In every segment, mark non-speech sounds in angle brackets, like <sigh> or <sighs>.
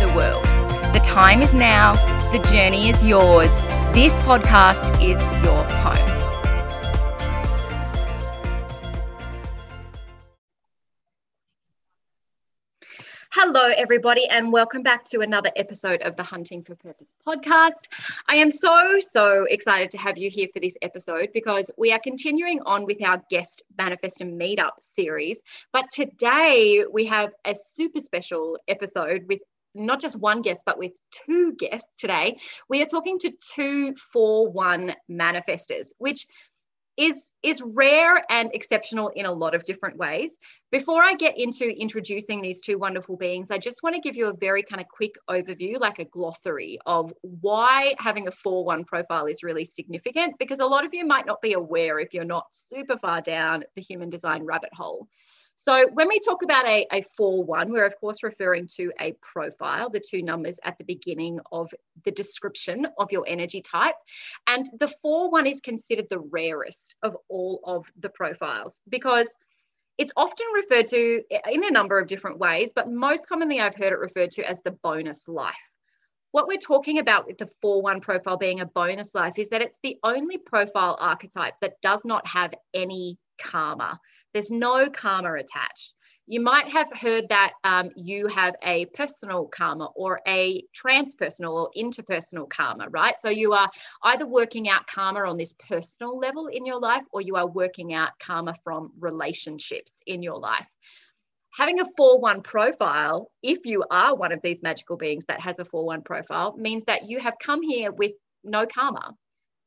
the world. The time is now, the journey is yours. This podcast is your home. Hello, everybody, and welcome back to another episode of the Hunting for Purpose podcast. I am so, so excited to have you here for this episode because we are continuing on with our guest manifest and meetup series. But today we have a super special episode with not just one guest, but with two guests today. We are talking to two 4 1 manifestors, which is, is rare and exceptional in a lot of different ways. Before I get into introducing these two wonderful beings, I just want to give you a very kind of quick overview, like a glossary of why having a 4 1 profile is really significant, because a lot of you might not be aware if you're not super far down the human design rabbit hole. So when we talk about a, a 4-1, we're of course referring to a profile, the two numbers at the beginning of the description of your energy type. And the 4-1 is considered the rarest of all of the profiles because it's often referred to in a number of different ways, but most commonly I've heard it referred to as the bonus life. What we're talking about with the 4 1 profile being a bonus life is that it's the only profile archetype that does not have any karma. There's no karma attached. You might have heard that um, you have a personal karma or a transpersonal or interpersonal karma, right? So you are either working out karma on this personal level in your life or you are working out karma from relationships in your life having a 4-1 profile if you are one of these magical beings that has a 4-1 profile means that you have come here with no karma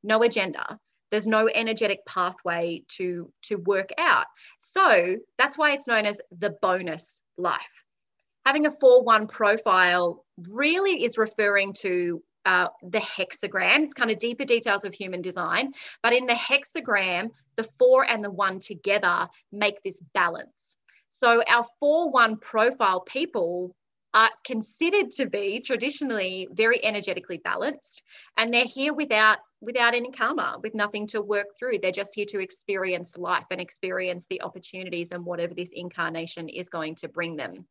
no agenda there's no energetic pathway to to work out so that's why it's known as the bonus life having a 4-1 profile really is referring to uh, the hexagram. It's kind of deeper details of human design. But in the hexagram, the four and the one together make this balance. So our 4 1 profile people are considered to be traditionally very energetically balanced and they're here without without any karma with nothing to work through they're just here to experience life and experience the opportunities and whatever this incarnation is going to bring them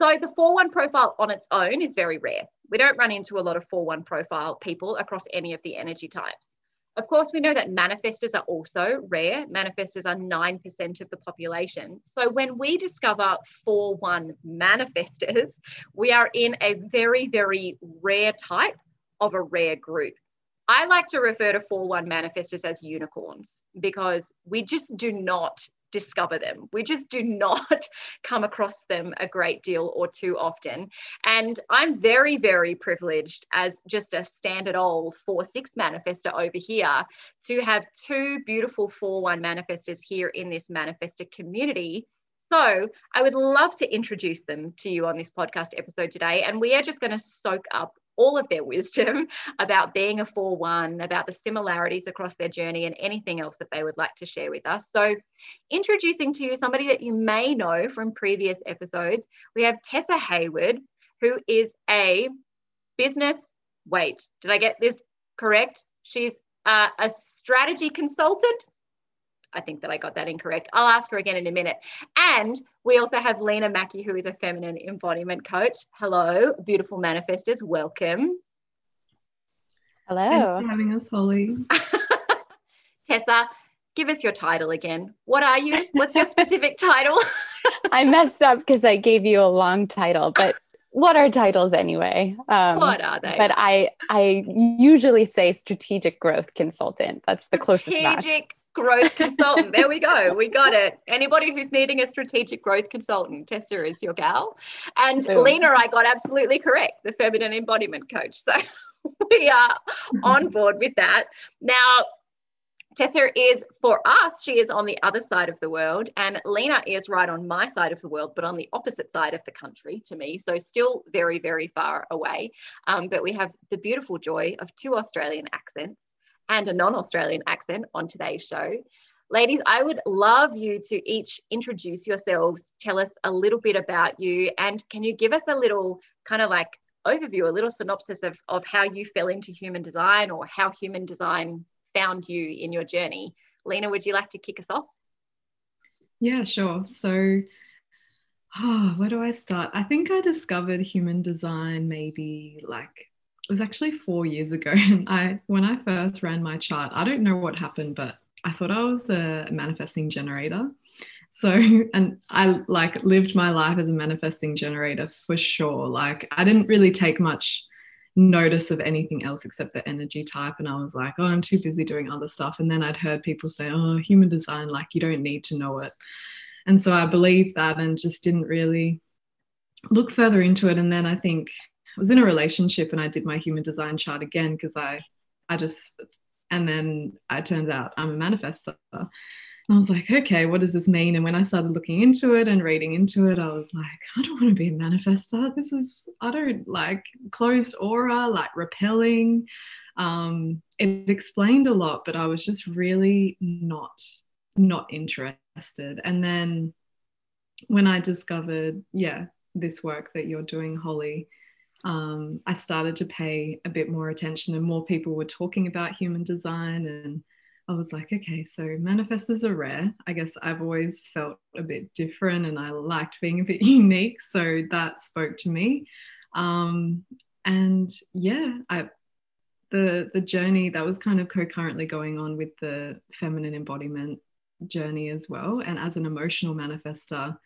so the 4-1 profile on its own is very rare we don't run into a lot of 4-1 profile people across any of the energy types of course, we know that manifestors are also rare. Manifestors are 9% of the population. So when we discover 4 1 manifestors, we are in a very, very rare type of a rare group. I like to refer to 4 1 manifestors as unicorns because we just do not discover them. We just do not <laughs> come across them a great deal or too often. And I'm very, very privileged as just a standard old 4 6 manifester over here to have two beautiful 4 1 manifestors here in this manifester community. So, I would love to introduce them to you on this podcast episode today. And we are just going to soak up all of their wisdom <laughs> about being a 4 1, about the similarities across their journey, and anything else that they would like to share with us. So, introducing to you somebody that you may know from previous episodes, we have Tessa Hayward, who is a business. Wait, did I get this correct? She's a strategy consultant I think that I got that incorrect. I'll ask her again in a minute. And we also have Lena Mackey, who is a feminine embodiment coach. Hello, beautiful manifestors. Welcome. Hello. Thanks for having us, Holly. <laughs> Tessa, give us your title again. What are you? What's your specific title? <laughs> I messed up because I gave you a long title, but what are titles anyway? Um, what are they? But I I usually say strategic growth consultant. That's the strategic closest match growth consultant. there we go. We got it. Anybody who's needing a strategic growth consultant, Tessa is your gal. And. Lena, I got absolutely correct, the feminine embodiment coach. So <laughs> we are on <laughs> board with that. Now, Tessa is for us, she is on the other side of the world, and Lena is right on my side of the world, but on the opposite side of the country to me. So, still very, very far away. Um, but we have the beautiful joy of two Australian accents and a non Australian accent on today's show. Ladies, I would love you to each introduce yourselves, tell us a little bit about you, and can you give us a little kind of like overview, a little synopsis of, of how you fell into human design or how human design found you in your journey? Lena, would you like to kick us off? Yeah, sure. So, oh, <sighs> where do I start? I think I discovered human design maybe like it was actually four years ago. And <laughs> I, when I first ran my chart, I don't know what happened, but I thought I was a manifesting generator. So, <laughs> and I like lived my life as a manifesting generator for sure. Like, I didn't really take much notice of anything else except the energy type. And I was like, oh, I'm too busy doing other stuff. And then I'd heard people say, oh, human design, like, you don't need to know it. And so I believed that and just didn't really look further into it. And then I think I was in a relationship and I did my human design chart again because I, I just, and then it turns out I'm a manifester. And I was like, okay, what does this mean? And when I started looking into it and reading into it, I was like, I don't want to be a manifester. This is, I don't like closed aura, like repelling. Um, it explained a lot, but I was just really not, not interested. And then when I discovered, yeah, this work that you're doing, Holly, um, I started to pay a bit more attention and more people were talking about human design. And I was like, okay, so manifestors are rare. I guess I've always felt a bit different and I liked being a bit <laughs> unique. So that spoke to me. Um, and yeah, I, the, the journey that was kind of concurrently going on with the feminine embodiment journey as well. And as an emotional manifester,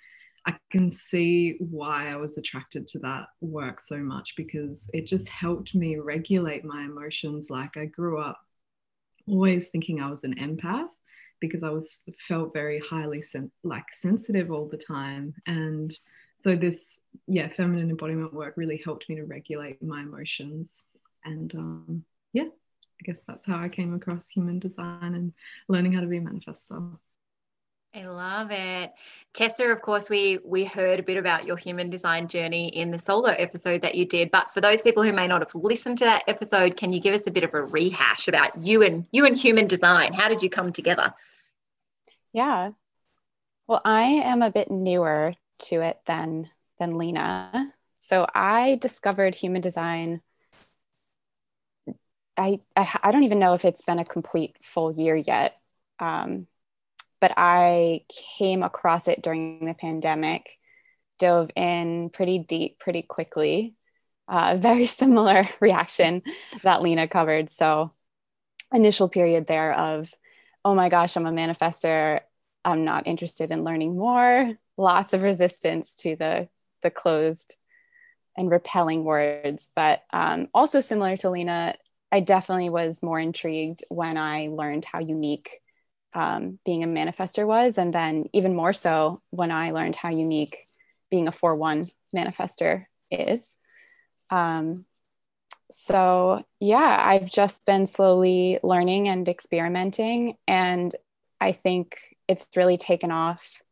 I can see why I was attracted to that work so much because it just helped me regulate my emotions. Like I grew up always thinking I was an empath because I was felt very highly sen- like sensitive all the time and so this yeah feminine embodiment work really helped me to regulate my emotions and um, yeah I guess that's how I came across human design and learning how to be a manifestor. I love it. Tessa, of course, we we heard a bit about your human design journey in the solo episode that you did. But for those people who may not have listened to that episode, can you give us a bit of a rehash about you and you and human design? How did you come together? Yeah. Well, I am a bit newer to it than than Lena. So I discovered human design. I, I, I don't even know if it's been a complete full year yet. Um, but I came across it during the pandemic, dove in pretty deep, pretty quickly. Uh, <laughs> very similar <laughs> reaction that Lena covered. So, initial period there of, oh my gosh, I'm a manifester. I'm not interested in learning more. Lots of resistance to the the closed and repelling words, but um, also similar to Lena, I definitely was more intrigued when I learned how unique um, being a manifester was. And then even more so when I learned how unique being a 4 1 manifester is. Um, so, yeah, I've just been slowly learning and experimenting. And I think it's really taken off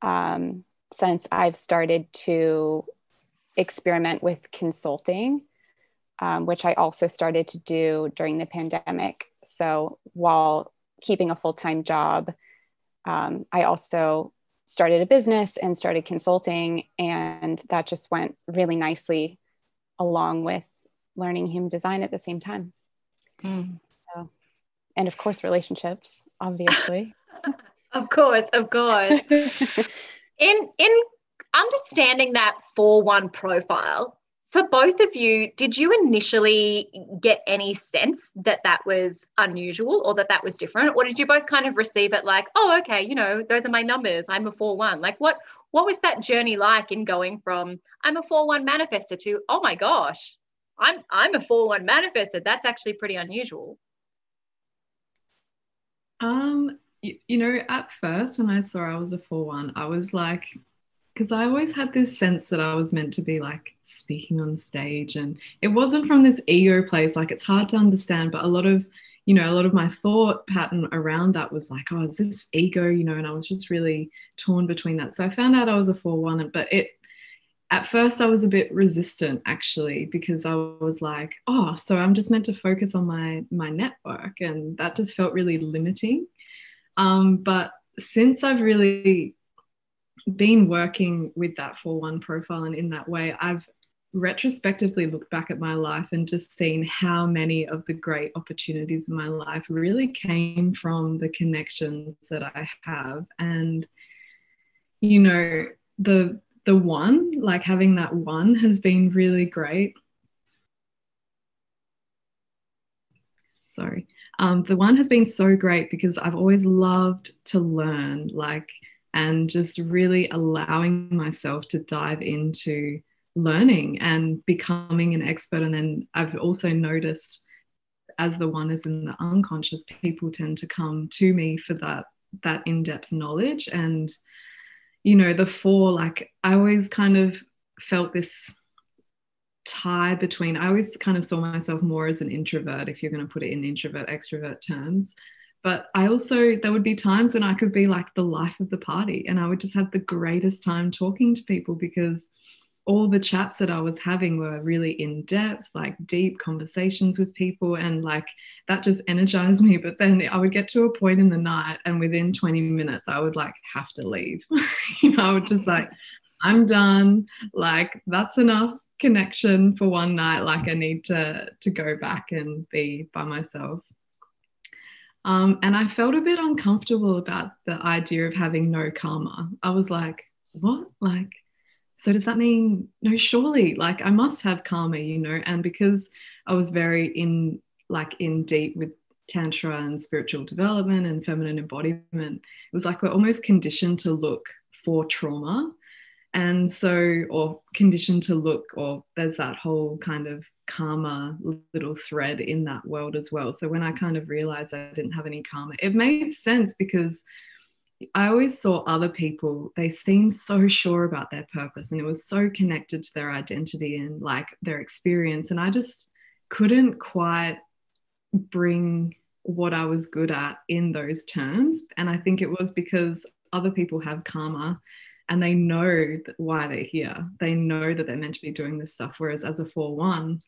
um, since I've started to experiment with consulting, um, which I also started to do during the pandemic. So, while keeping a full time job. Um, I also started a business and started consulting, and that just went really nicely along with learning human design at the same time. Mm. So, and of course, relationships, obviously. <laughs> of course, of course. <laughs> in in understanding that four one profile, for both of you, did you initially get any sense that that was unusual or that that was different, or did you both kind of receive it like, oh, okay, you know, those are my numbers. I'm a four one. Like, what what was that journey like in going from I'm a four one manifester to oh my gosh, I'm I'm a four one manifester. That's actually pretty unusual. Um, you, you know, at first when I saw I was a 4 1, I was like, because I always had this sense that I was meant to be like speaking on stage. And it wasn't from this ego place. Like it's hard to understand, but a lot of, you know, a lot of my thought pattern around that was like, oh, is this ego? You know, and I was just really torn between that. So I found out I was a 4 1, but it, at first I was a bit resistant actually because I was like, oh, so I'm just meant to focus on my my network, and that just felt really limiting. Um, but since I've really been working with that 4-1 profile and in that way, I've retrospectively looked back at my life and just seen how many of the great opportunities in my life really came from the connections that I have. And, you know, the the one, like having that one has been really great. Sorry. Um, the one has been so great because I've always loved to learn, like, and just really allowing myself to dive into learning and becoming an expert. And then I've also noticed as the one is in the unconscious, people tend to come to me for that that in-depth knowledge and you know the four like i always kind of felt this tie between i always kind of saw myself more as an introvert if you're going to put it in introvert extrovert terms but I also, there would be times when I could be like the life of the party and I would just have the greatest time talking to people because all the chats that I was having were really in depth, like deep conversations with people. And like that just energized me. But then I would get to a point in the night and within 20 minutes, I would like have to leave. <laughs> you know, I would just like, I'm done. Like that's enough connection for one night. Like I need to to go back and be by myself. Um, and I felt a bit uncomfortable about the idea of having no karma. I was like, what? Like, so does that mean, no, surely, like, I must have karma, you know? And because I was very in, like, in deep with Tantra and spiritual development and feminine embodiment, it was like we're almost conditioned to look for trauma. And so, or conditioned to look, or there's that whole kind of karma little thread in that world as well. So when I kind of realized I didn't have any karma, it made sense because I always saw other people, they seemed so sure about their purpose and it was so connected to their identity and like their experience. And I just couldn't quite bring what I was good at in those terms. And I think it was because other people have karma and they know why they're here. They know that they're meant to be doing this stuff. Whereas as a 4 1,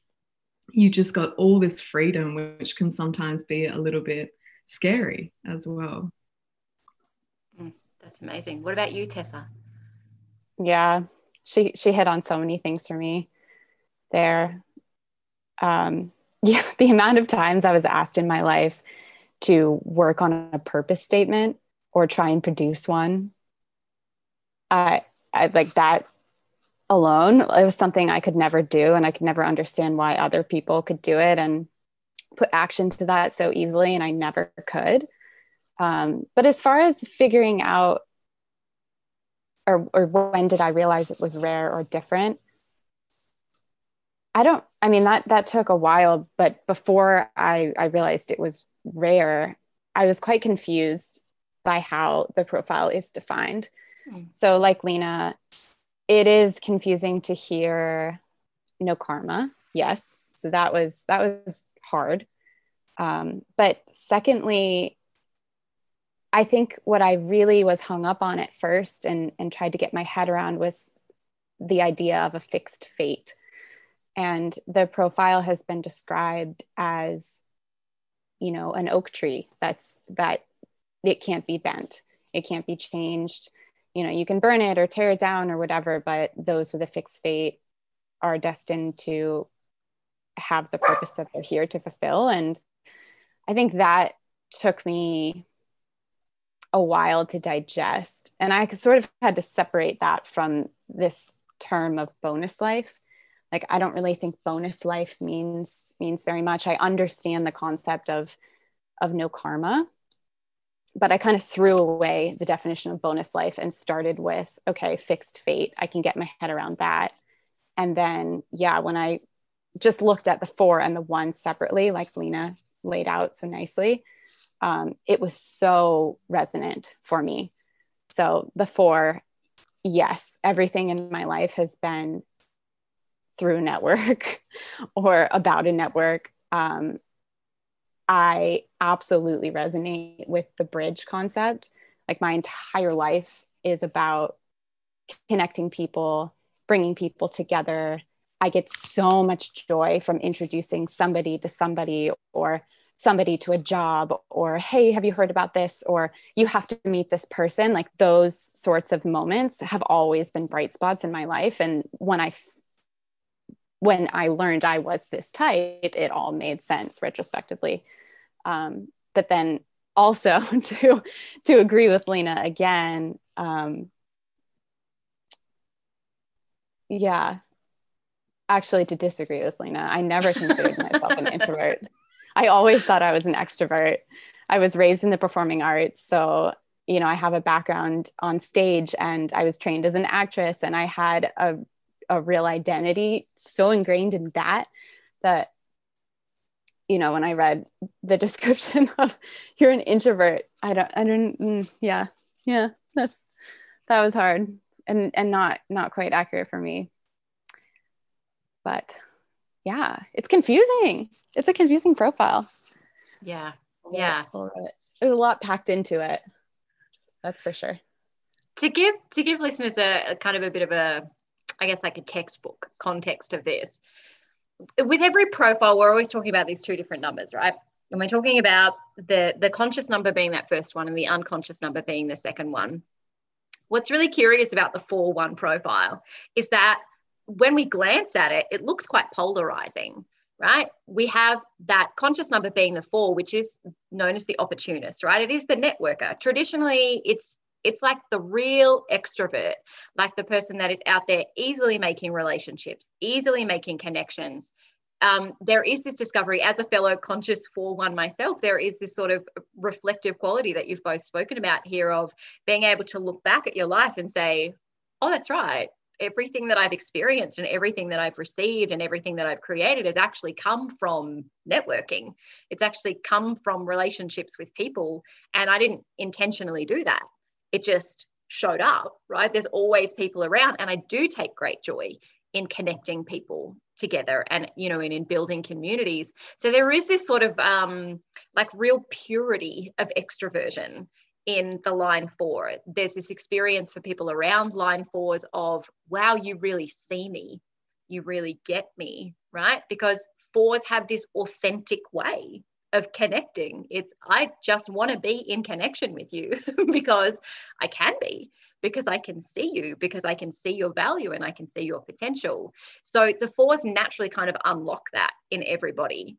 you just got all this freedom, which can sometimes be a little bit scary as well. Mm, that's amazing. What about you, Tessa? Yeah, she she hit on so many things for me there. Um, <laughs> yeah, the amount of times I was asked in my life to work on a purpose statement or try and produce one, I, I like that alone it was something i could never do and i could never understand why other people could do it and put action to that so easily and i never could. Um, but as far as figuring out or, or when did i realize it was rare or different i don't i mean that that took a while but before i i realized it was rare i was quite confused by how the profile is defined mm. so like lena it is confusing to hear no karma. Yes. So that was that was hard. Um, but secondly i think what i really was hung up on at first and and tried to get my head around was the idea of a fixed fate. And the profile has been described as you know an oak tree that's that it can't be bent. It can't be changed you know you can burn it or tear it down or whatever but those with a fixed fate are destined to have the purpose that they're here to fulfill. And i think that took me a while to digest. And i sort of had to separate that from this term of bonus life. Like i don't really think bonus life means means very much. I understand the concept of of no karma but I kind of threw away the definition of bonus life and started with, okay, fixed fate. I can get my head around that. And then, yeah, when I just looked at the four and the one separately, like Lena laid out so nicely, um, it was so resonant for me. So the four, yes, everything in my life has been through network <laughs> or about a network. Um, I absolutely resonate with the bridge concept. Like my entire life is about connecting people, bringing people together. I get so much joy from introducing somebody to somebody or somebody to a job or hey have you heard about this or you have to meet this person like those sorts of moments have always been bright spots in my life and when i when i learned i was this type it all made sense retrospectively um, but then also <laughs> to to agree with lena again um, yeah actually to disagree with lena i never considered myself an <laughs> introvert I always thought I was an extrovert. I was raised in the performing arts. So, you know, I have a background on stage and I was trained as an actress and I had a, a real identity so ingrained in that that, you know, when I read the <laughs> description of you're an introvert, I don't, I don't, mm, yeah, yeah, that's, that was hard and, and not, not quite accurate for me. But yeah, it's confusing. It's a confusing profile. Yeah. Yeah. There's a lot packed into it. That's for sure. To give to give listeners a, a kind of a bit of a I guess like a textbook context of this. With every profile, we're always talking about these two different numbers, right? And we're talking about the the conscious number being that first one and the unconscious number being the second one. What's really curious about the 4 1 profile is that when we glance at it, it looks quite polarizing, right? We have that conscious number being the four, which is known as the opportunist, right? It is the networker. Traditionally, it's it's like the real extrovert, like the person that is out there easily making relationships, easily making connections. Um, there is this discovery as a fellow conscious for one myself, there is this sort of reflective quality that you've both spoken about here of being able to look back at your life and say, oh, that's right everything that I've experienced and everything that I've received and everything that I've created has actually come from networking. It's actually come from relationships with people. And I didn't intentionally do that. It just showed up, right? There's always people around. And I do take great joy in connecting people together and you know and in building communities so there is this sort of um like real purity of extroversion in the line four. There's this experience for people around line fours of, wow, you really see me, you really get me, right? Because fours have this authentic way of connecting. It's, I just want to be in connection with you <laughs> because I can be, because I can see you, because I can see your value and I can see your potential. So the fours naturally kind of unlock that in everybody.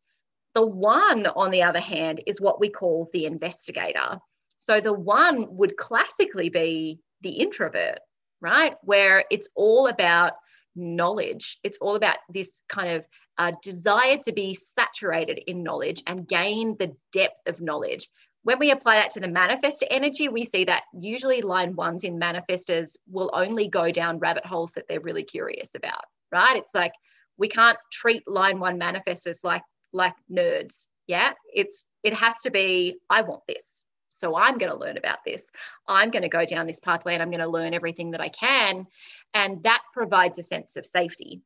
The one, on the other hand, is what we call the investigator. So the one would classically be the introvert, right? Where it's all about knowledge. It's all about this kind of uh, desire to be saturated in knowledge and gain the depth of knowledge. When we apply that to the manifestor energy, we see that usually line ones in manifestors will only go down rabbit holes that they're really curious about, right? It's like we can't treat line one manifestors like like nerds. Yeah, it's it has to be I want this. So I'm going to learn about this. I'm going to go down this pathway and I'm going to learn everything that I can. And that provides a sense of safety.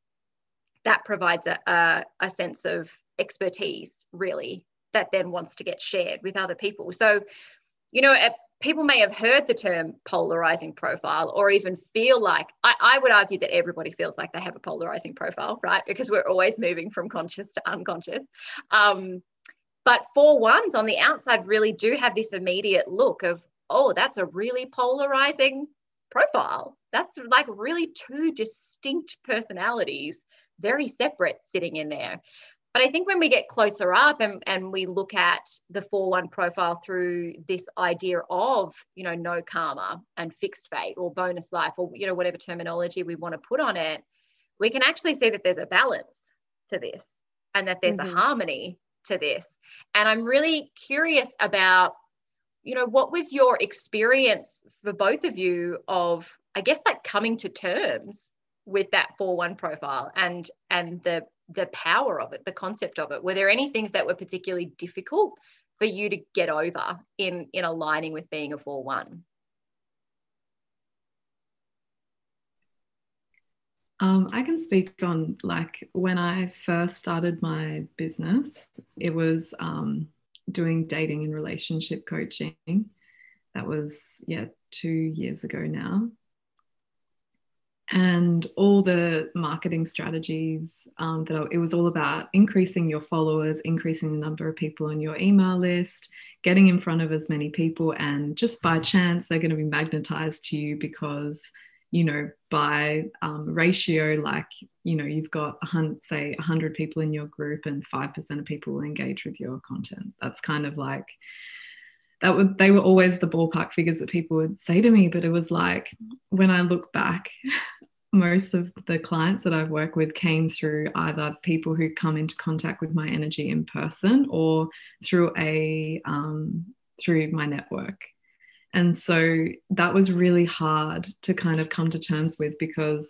That provides a, a, a sense of expertise, really, that then wants to get shared with other people. So, you know, people may have heard the term polarizing profile or even feel like I, I, would argue that everybody feels like they have a polarizing profile right because we're always moving from conscious to unconscious um, but four ones on the outside really do have this immediate look of, oh, that's a really polarizing profile. That's like really two distinct personalities, very separate sitting in there. But I think when we get closer up and, and we look at the 4 1 profile through this idea of, you know, no karma and fixed fate or bonus life or, you know, whatever terminology we want to put on it, we can actually see that there's a balance to this and that there's mm-hmm. a harmony to this. And I'm really curious about, you know, what was your experience for both of you of, I guess, like coming to terms with that 4-1 profile and and the the power of it, the concept of it. Were there any things that were particularly difficult for you to get over in in aligning with being a 4-1? Um, I can speak on like when I first started my business, it was um, doing dating and relationship coaching. That was, yeah, two years ago now. And all the marketing strategies um, that I, it was all about increasing your followers, increasing the number of people on your email list, getting in front of as many people. And just by chance, they're going to be magnetized to you because you know, by um, ratio, like, you know, you've got, say, 100 people in your group and 5% of people engage with your content. That's kind of like, that would, they were always the ballpark figures that people would say to me. But it was like, when I look back, <laughs> most of the clients that I've worked with came through either people who come into contact with my energy in person or through a, um, through my network and so that was really hard to kind of come to terms with because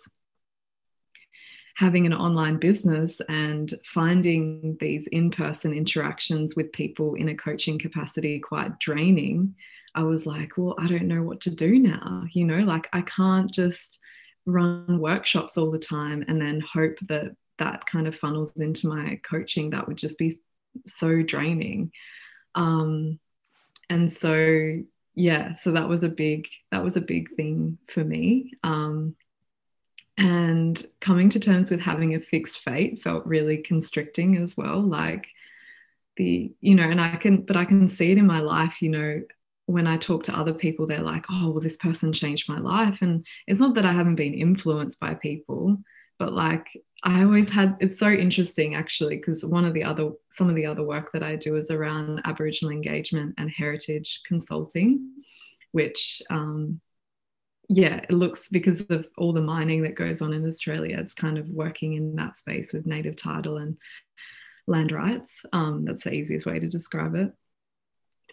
having an online business and finding these in person interactions with people in a coaching capacity quite draining, I was like, well, I don't know what to do now. You know, like I can't just run workshops all the time and then hope that that kind of funnels into my coaching. That would just be so draining. Um, and so yeah so that was a big that was a big thing for me. Um, and coming to terms with having a fixed fate felt really constricting as well. Like the you know and i can but i can see it in my life you know when i talk to other people they're like oh well this person changed my life. And it's not that i haven't been influenced by people but like I always had it's so interesting actually because one of the other some of the other work that I do is around Aboriginal engagement and heritage consulting, which um, yeah, it looks because of all the mining that goes on in Australia, it's kind of working in that space with native title and land rights. Um, that's the easiest way to describe it.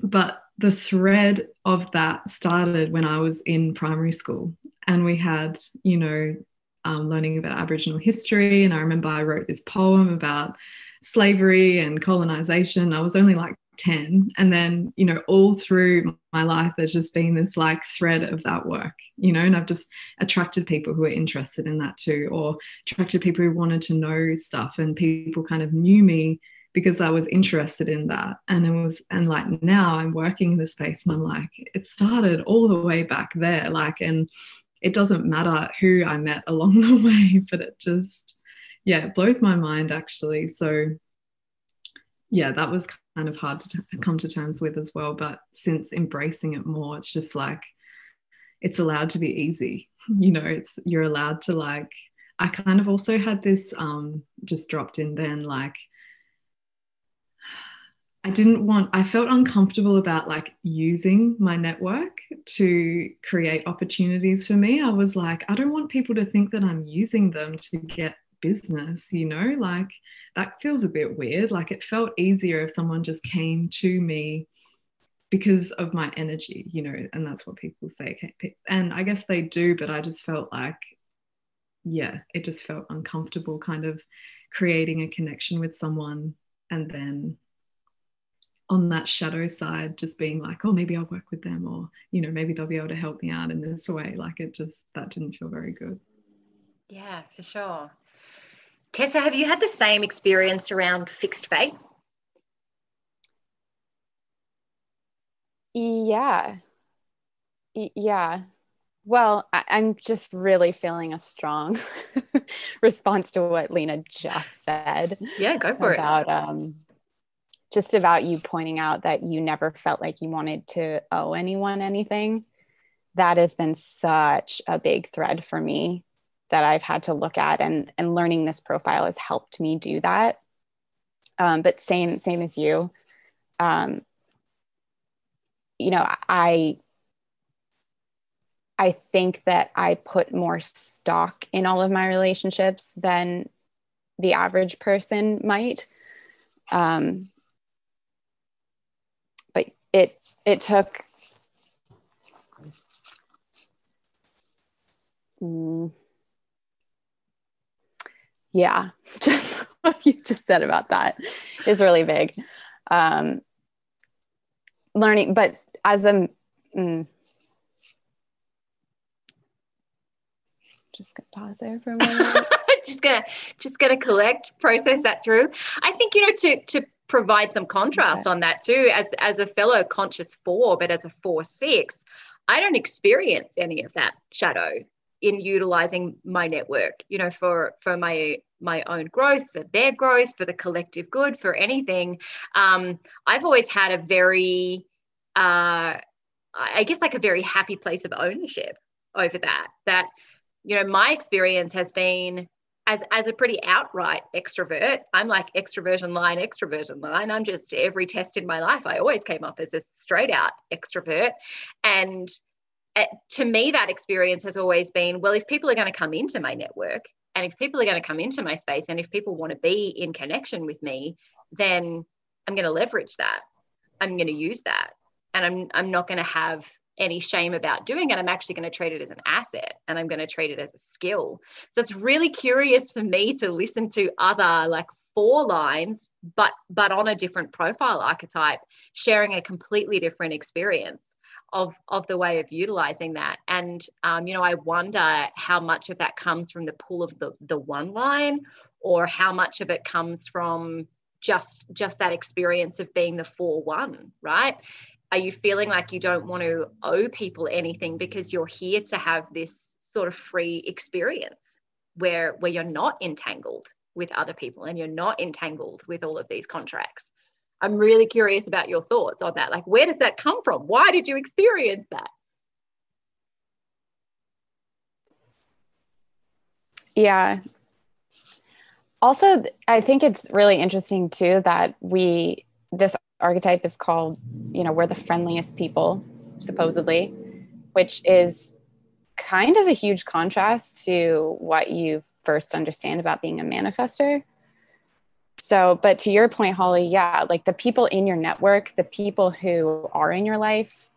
But the thread of that started when I was in primary school, and we had, you know, um, learning about Aboriginal history. And I remember I wrote this poem about slavery and colonization. I was only like 10. And then, you know, all through my life, there's just been this like thread of that work, you know, and I've just attracted people who are interested in that too, or attracted people who wanted to know stuff. And people kind of knew me because I was interested in that. And it was, and like now I'm working in the space and I'm like, it started all the way back there. Like, and it doesn't matter who I met along the <laughs> way, but it just, yeah, it blows my mind actually. So, yeah, that was kind of hard to t- come to terms with as well. But since embracing it more, it's just like, it's allowed to be easy. <laughs> You know, it's, you're allowed to like, I kind of also had this um, just dropped in then, like, I didn't want, I felt uncomfortable about like using my network to create opportunities for me. I was like, I don't want people to think that I'm using them to get business, you know, like that feels a bit weird. Like it felt easier if someone just came to me because of my energy, you know, and that's what people say. And I guess they do, but I just felt like, yeah, it just felt uncomfortable kind of creating a connection with someone and then on that shadow side just being like oh maybe i'll work with them or you know maybe they'll be able to help me out in this way like it just that didn't feel very good. Yeah for sure. Tessa have you had the same experience around fixed fate? Yeah. Yeah. Well I- i'm just really feeling a strong <laughs> response to what lena just said yeah go for about, it. about um just about you pointing out that you never felt like you wanted to owe anyone anything. That has been such a big thread for me that I've had to look at and and learning this profile has helped me do that. Um, but same same as you, um, you know, I I think that I put more stock in all of my relationships than the average person might. Um, it took mm, yeah. <laughs> Just what you just said about that is really big um, learning, but as a mm, just gonna pause there for a moment. Just gonna just gonna collect, process that through. I think you know to to provide some contrast okay. on that too, as as a fellow conscious four, but as a four six, I don't experience any of that shadow in utilizing my network you know for for my my own growth for their growth for the collective good for anything um, i've always had a very uh, i guess like a very happy place of ownership over that that you know my experience has been as as a pretty outright extrovert i'm like extroversion line extroversion line i'm just every test in my life i always came up as a straight out extrovert and uh, to me, that experience has always been well, if people are going to come into my network and if people are going to come into my space and if people want to be in connection with me, then I'm going to leverage that. I'm going to use that. And I'm, I'm not going to have any shame about doing it. I'm actually going to treat it as an asset and I'm going to treat it as a skill. So it's really curious for me to listen to other like four lines, but but on a different profile archetype, sharing a completely different experience of of the way of utilizing that and um, you know i wonder how much of that comes from the pull of the the one line or how much of it comes from just just that experience of being the four one right are you feeling like you don't want to owe people anything because you're here to have this sort of free experience where where you're not entangled with other people and you're not entangled with all of these contracts I'm really curious about your thoughts on that. Like, where does that come from? Why did you experience that? Yeah. Also, I think it's really interesting too that we, this archetype is called, you know, we're the friendliest people, supposedly, which is kind of a huge contrast to what you first understand about being a manifester so, but to your point, Holly, yeah, like the people in your network, the people who are in your life,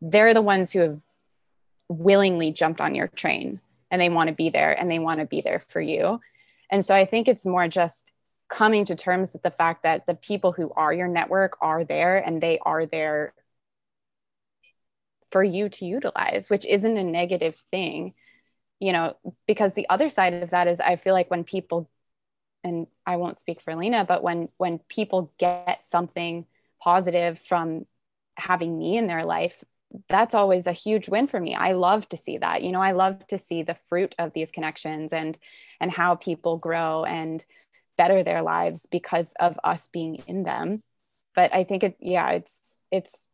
they're the ones who have willingly jumped on your train and they want to be there and they want to be there for you. And so I think it's more just coming to terms with the fact that the people who are your network are there and they are there for you to utilize, which isn't a negative thing, you know, because the other side of that is I feel like when people and I won't speak for Lena, but when when people get something positive from having me in their life, that's always a huge win for me. I love to see that. You know, I love to see the fruit of these connections and and how people grow and better their lives because of us being in them. But I think it yeah, it's it's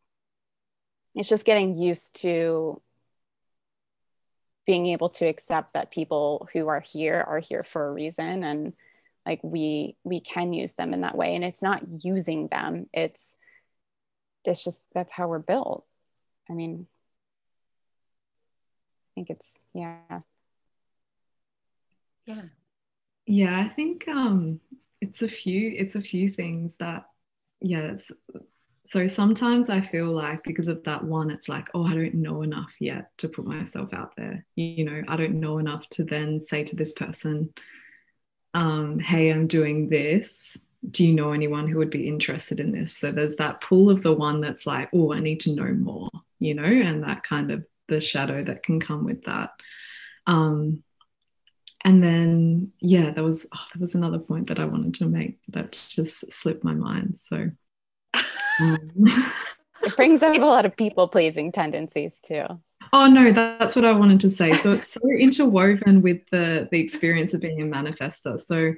it's just getting used to being able to accept that people who are here are here for a reason and like we we can use them in that way. And it's not using them. It's it's just that's how we're built. I mean i think it's yeah. Yeah yeah i think um it's a few it's a few things that yeah it's so sometimes I feel like because of that one, it's like, oh, I don't know enough yet to put myself out there. You know, I don't know enough to then say to this person, um, hey, I'm doing this. Do you know anyone who would be interested in this? So there's that pull of the one that's like, oh, I need to know more, you know, and that kind of the shadow that can come with that. Um, and then, yeah, there was oh, there was another point that I wanted to make that just slipped my mind. So <laughs> um. it brings up a lot of people pleasing tendencies too. Oh no, that's what I wanted to say. So it's so <laughs> interwoven with the the experience of being a manifester. So,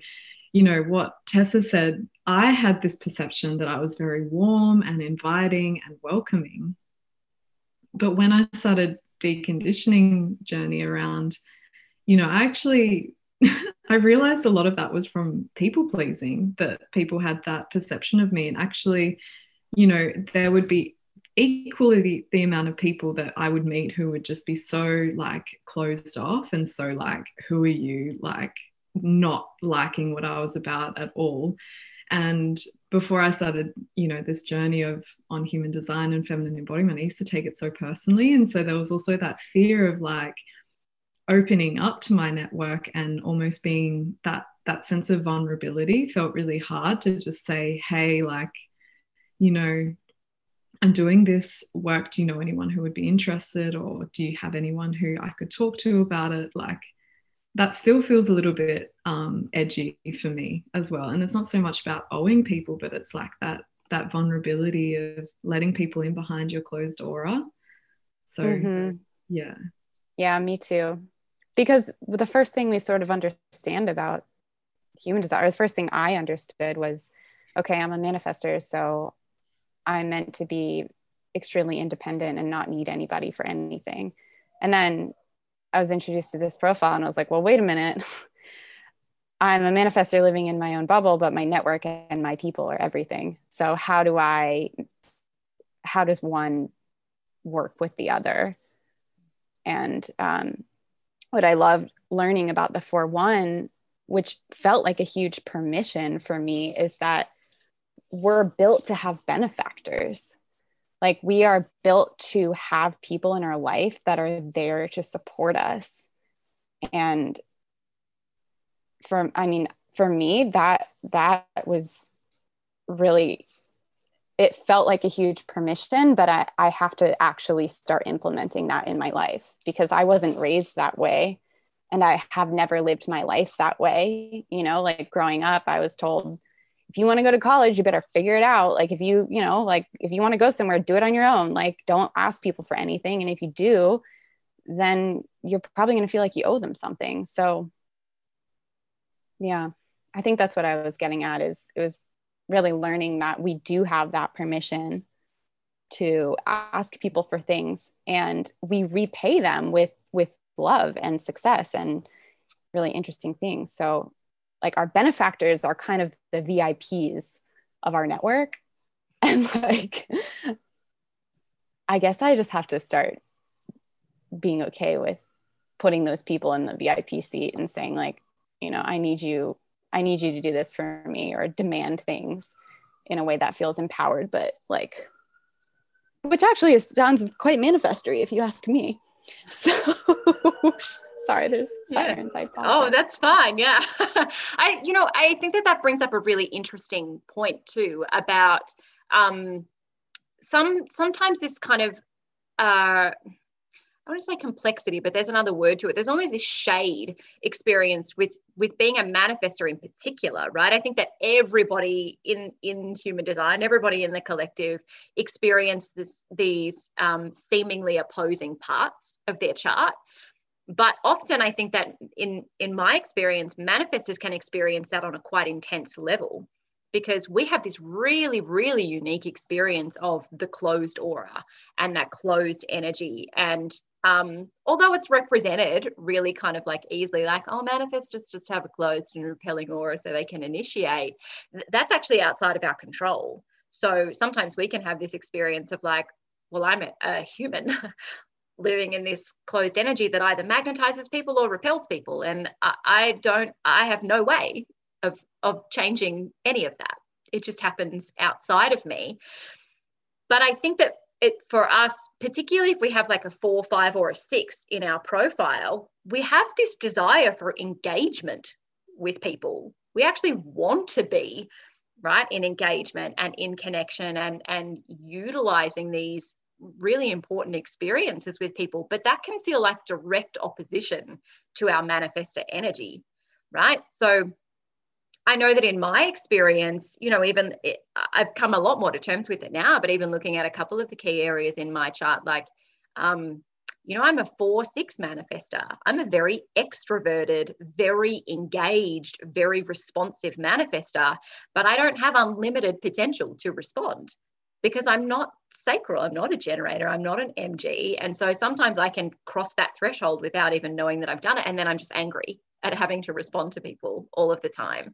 you know, what Tessa said, I had this perception that I was very warm and inviting and welcoming. But when I started deconditioning journey around, you know, I actually <laughs> I realized a lot of that was from people pleasing, that people had that perception of me. And actually, you know, there would be equally the, the amount of people that I would meet who would just be so like closed off and so like, who are you? Like, not liking what I was about at all. And before I started, you know, this journey of on human design and feminine embodiment, I used to take it so personally. And so there was also that fear of like opening up to my network and almost being that that sense of vulnerability felt really hard to just say, hey, like, you know, I'm doing this work. Do you know anyone who would be interested? Or do you have anyone who I could talk to about it? Like, that still feels a little bit um, edgy for me as well. And it's not so much about owing people, but it's like that that vulnerability of letting people in behind your closed aura. So mm-hmm. yeah. Yeah, me too. Because the first thing we sort of understand about human desire, the first thing I understood was, okay, I'm a manifester, so I'm meant to be extremely independent and not need anybody for anything. And then I was introduced to this profile and I was like, well, wait a minute. <laughs> I'm a manifester living in my own bubble, but my network and my people are everything. So how do I, how does one work with the other? And um, what I loved learning about the 4 1, which felt like a huge permission for me, is that we're built to have benefactors. Like we are built to have people in our life that are there to support us. And for, I mean, for me, that, that was really, it felt like a huge permission, but I, I have to actually start implementing that in my life because I wasn't raised that way. And I have never lived my life that way. You know, like growing up, I was told, if you want to go to college, you better figure it out. Like if you, you know, like if you want to go somewhere, do it on your own. Like don't ask people for anything. And if you do, then you're probably going to feel like you owe them something. So yeah, I think that's what I was getting at is it was really learning that we do have that permission to ask people for things and we repay them with with love and success and really interesting things. So like our benefactors are kind of the VIPs of our network. <laughs> And like, I guess I just have to start being okay with putting those people in the VIP seat and saying, like, you know, I need you, I need you to do this for me or demand things in a way that feels empowered, but like, which actually is, sounds quite manifestory if you ask me. <laughs> So sorry there's sirens yeah. oh that's fine yeah <laughs> i you know i think that that brings up a really interesting point too about um some sometimes this kind of uh I want to say complexity, but there's another word to it. There's almost this shade experience with with being a manifester in particular, right? I think that everybody in in human design, everybody in the collective, experiences these um, seemingly opposing parts of their chart but often i think that in in my experience manifestors can experience that on a quite intense level because we have this really really unique experience of the closed aura and that closed energy. And um, although it's represented really kind of like easily like oh manifestors just have a closed and repelling aura so they can initiate that's actually outside of our control. So sometimes we can have this experience of like well i'm a, a human <laughs> living in this closed energy that either magnetizes people or repels people. And I, I, don't i have no way of of changing any of that. It just happens outside of me. But i think that it for us particularly if we have like a four five or a six in our profile we have this desire for engagement with people. We actually want to be right in engagement and in connection and and utilizing these really important experiences with people, but that can feel like direct opposition to our manifestor energy, right? So I know that in my experience, you know, even it, I've come a lot more to terms with it now, but even looking at a couple of the key areas in my chart, like, um, you know, I'm a four six manifester. I'm a very extroverted, very engaged, very responsive manifester, but I don't have unlimited potential to respond because I'm not sacral. I'm not a generator. I'm not an MG. And so sometimes I can cross that threshold without even knowing that I've done it. And then I'm just angry at having to respond to people all of the time.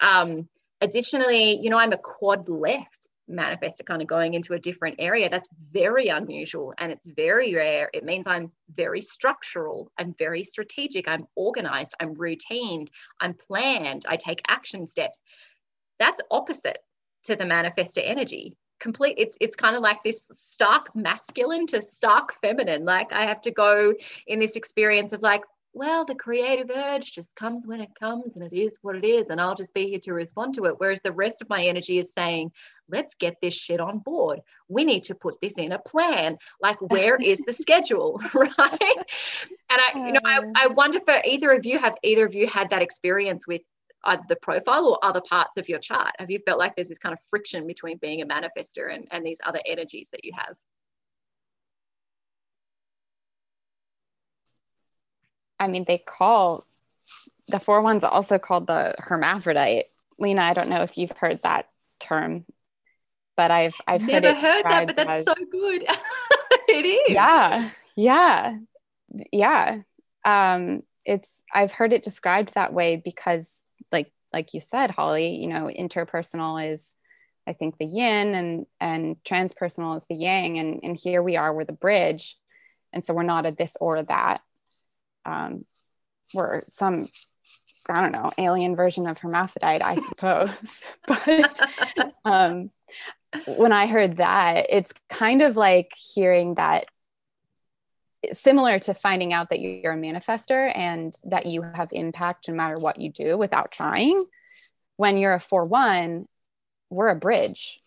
Um, additionally, you know, I'm a quad left manifestor kind of going into a different area. That's very unusual and it's very rare. It means I'm very structural, I'm very strategic, I'm organized, I'm routined, I'm planned, I take action steps. That's opposite to the manifestor energy complete it's it's kind of like this stark masculine to stark feminine like i have to go in this experience of like well, the creative urge just comes when it comes and it is what it is. And I'll just be here to respond to it. Whereas the rest of my energy is saying, let's get this shit on board. We need to put this in a plan. Like, where is the <laughs> schedule? <laughs> right. And I, you know, I, oh. I wonder for uh, either of you, have either of you had that experience with either the profile or other parts of your chart? Have you felt like there's this kind of friction between being a manifester and, and these other energies that you have? I mean, they call the four ones also called the hermaphrodite. Lena, I don't know if you've heard that term, but I've I've never heard, heard that, but that's as, so good. <laughs> it is. Yeah, yeah, yeah. Um, it's I've heard it described that way because, like like you said, Holly, you know, interpersonal is I think the yin and and transpersonal is the yang, and and here we are, we're the bridge, and so we're not a this or that um, were some I don't know, alien version of hermaphrodite, I suppose. <laughs> but um, when I heard that, it's kind of like hearing that similar to finding out that you're a manifester and that you have impact no matter what you do without trying. When you're a 4 1, we're a bridge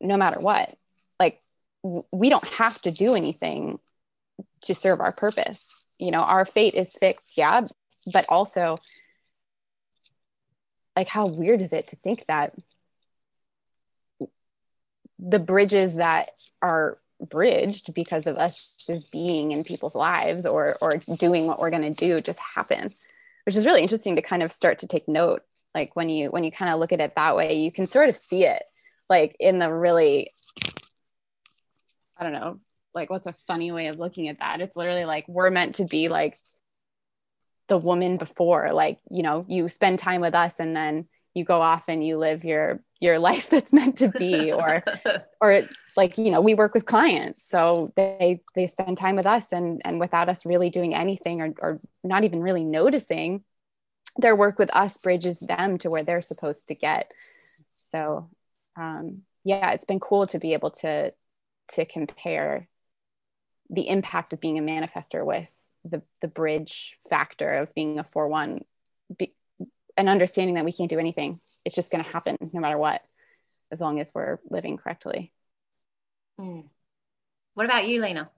no matter what. Like, we don't have to do anything to serve our purpose you know our fate is fixed yeah but also like how weird is it to think that the bridges that are bridged because of us just being in people's lives or or doing what we're going to do just happen which is really interesting to kind of start to take note. Like when you when you kind of look at it that way you can sort of see it like in the really i don't know like what's a funny way of looking at that? It's literally like we're meant to be like the woman before like you know you spend time with us and then you go off and you live your your <laughs> life that's meant to be or <laughs> or like you know we work with clients. So they they spend time with us and and without us really doing anything or, or not even really noticing their work with us bridges them to where they're supposed to get. So um yeah it's been cool to be able to to compare the impact of being a manifester with the the bridge factor of being a 4-1 be, and understanding that we can't do anything. It's just going to happen no matter what as long as we're living correctly. Mm. what about you lena?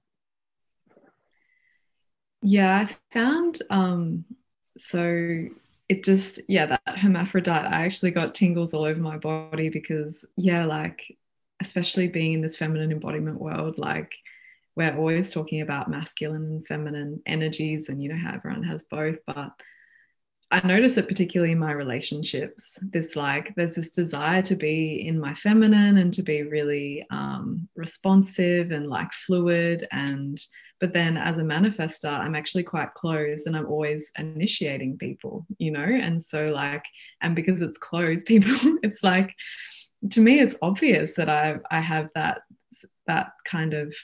Yeah i found um so it just yeah that hermaphrodite i actually got tingles all over my body because yeah like especially being in this feminine embodiment world like we're always talking about masculine and feminine energies and you know how everyone has both but I notice it particularly in my relationships. This like there's this desire to be in my feminine and to be really um, responsive and like fluid and but then as a manifester, I'm actually quite closed and I'm always initiating people, you know. And so like and because it's closed, <laughs> people it's like to me it's obvious that I I have that that kind of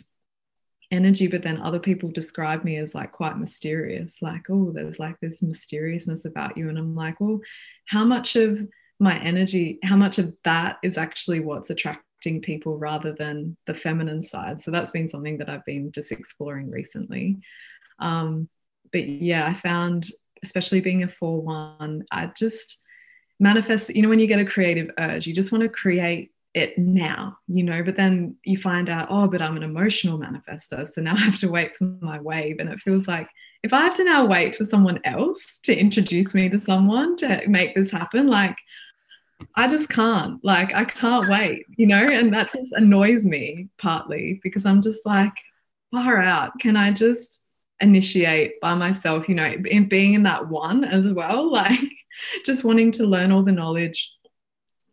energy but then other people describe me as like quite mysterious like oh there's like this mysteriousness about you. And i'm like well how much of my energy how much of that is actually what's attracting people rather than the feminine side? So that's been something that i've been just exploring recently. Um but yeah i found especially being a 4-1 i just manifest you know when you get a creative urge you just want to create it now, you know, but then you find out, oh, but I'm an emotional manifester. So now <laughs> I have to wait for my wave. And it feels like if I have to now wait for someone else to introduce me to someone to make this happen, like I just can't. Like I can't wait, you know, and that just annoys me partly because I'm just like, far out. Can I just initiate by myself, you know, in being in that one as well, <laughs> like just wanting to learn all the knowledge,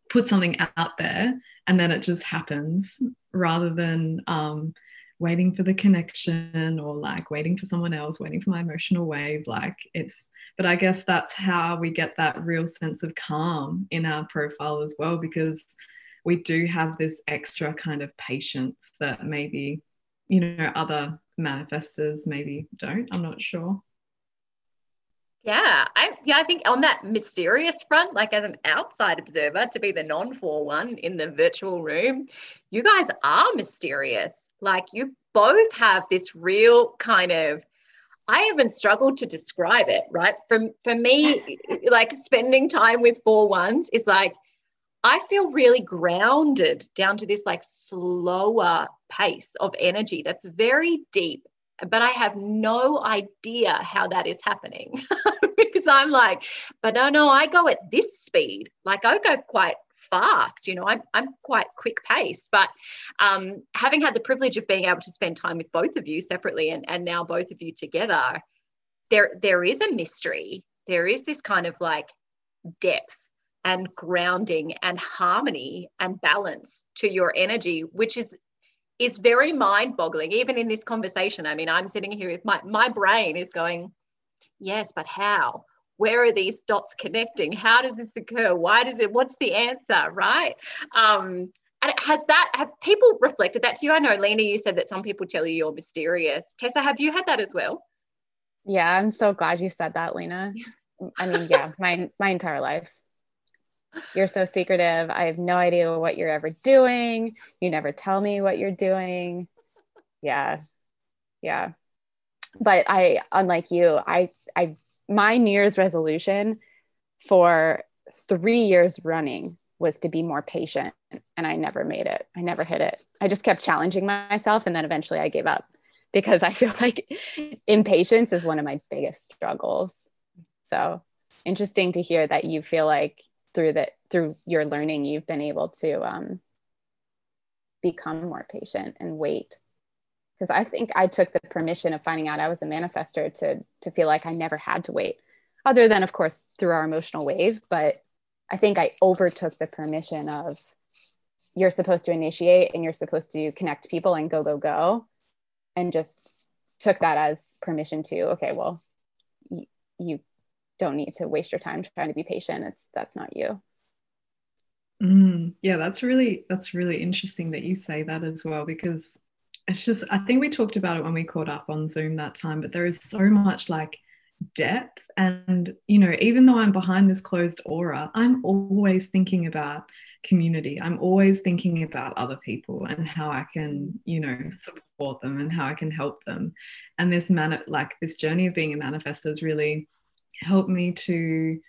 put something out there and then it just happens rather than um, waiting for the connection or like waiting for someone else waiting for my emotional wave like it's but i guess that's how we get that real sense of calm in our profile as well because we do have this extra kind of patience that maybe you know other manifestors maybe don't i'm not sure yeah, I yeah, I think on that mysterious front, like as an outside observer, to be the non-4 one in the virtual room, you guys are mysterious. Like you both have this real kind of I even struggled to describe it, right? For, for me, <laughs> like spending time with four ones is like, I feel really grounded down to this like slower pace of energy that's very deep, but I have no idea how that is happening <laughs> because I'm like, but no, no, I go at this speed. Like I go quite fast, you know, I'm, I'm quite quick paced, but um, having had the privilege of being able to spend time with both of you separately and, and now both of you together, there, there is a mystery. There is this kind of like depth and grounding and harmony and balance to your energy which is is very mind boggling even in this conversation. I mean i'm sitting here with my my brain is going yes but how? Where are these dots connecting? How does this occur? Why does it what's the answer? Right? Um and has that have people reflected that to you? I know lena you said that some people tell you you're mysterious. Tessa have you had that as well? Yeah i'm so glad you said that lena. I mean yeah my my entire life you're so secretive. I have no idea what you're ever doing. You never tell me what you're doing. Yeah. Yeah. But I, unlike you, I, I, my New Year's resolution for three years running was to be more patient. And I never made it. I never hit it. I just kept challenging myself. And then eventually I gave up because I <laughs> feel like impatience is one of my biggest struggles. So interesting to hear that you feel like through that through your learning you've been able to um, become more patient and wait. Because i think i took the permission of finding out i was a manifester to to feel like i never had to wait other than of course through our emotional wave. But i think i overtook the permission of you're supposed to initiate and you're supposed to connect people and go go go and just took that as permission to okay well you don't need to waste your time trying to be patient. It's that's not you. Mm, yeah that's really that's really interesting that you say that as well because it's just i think we talked about it when we caught up on zoom that time but there is so much like depth. And you know even though i'm behind this closed aura i'm always thinking about community. I'm always thinking about other people and how i can you know support them and how i can help them. And this man like this journey of being a manifestor is really helped me to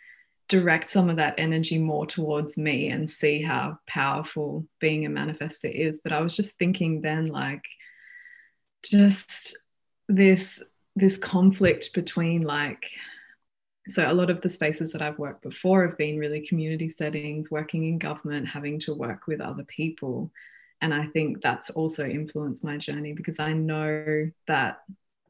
direct some of that energy more towards me and see how powerful being a manifester is but i was just thinking then like just this this conflict between like so a lot of the spaces that I've worked before have been really community settings, working in government, having to work with other people. And I think that's also influenced my journey because I know that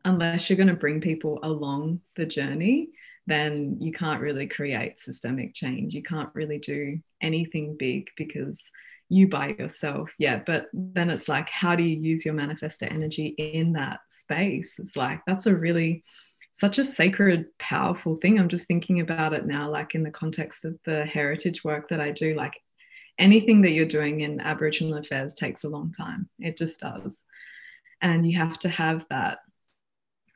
unless you're going to bring people along the journey, then you can't really create systemic change. You can't really do anything big because you by yourself. Yeah. But then it's like, how do you use your manifestor energy in that space? It's like, that's a really, such a sacred, powerful thing. I'm just thinking about it now, like in the context of the heritage work that I do, like anything that you're doing in Aboriginal affairs takes a long time. It just does. And you have to have that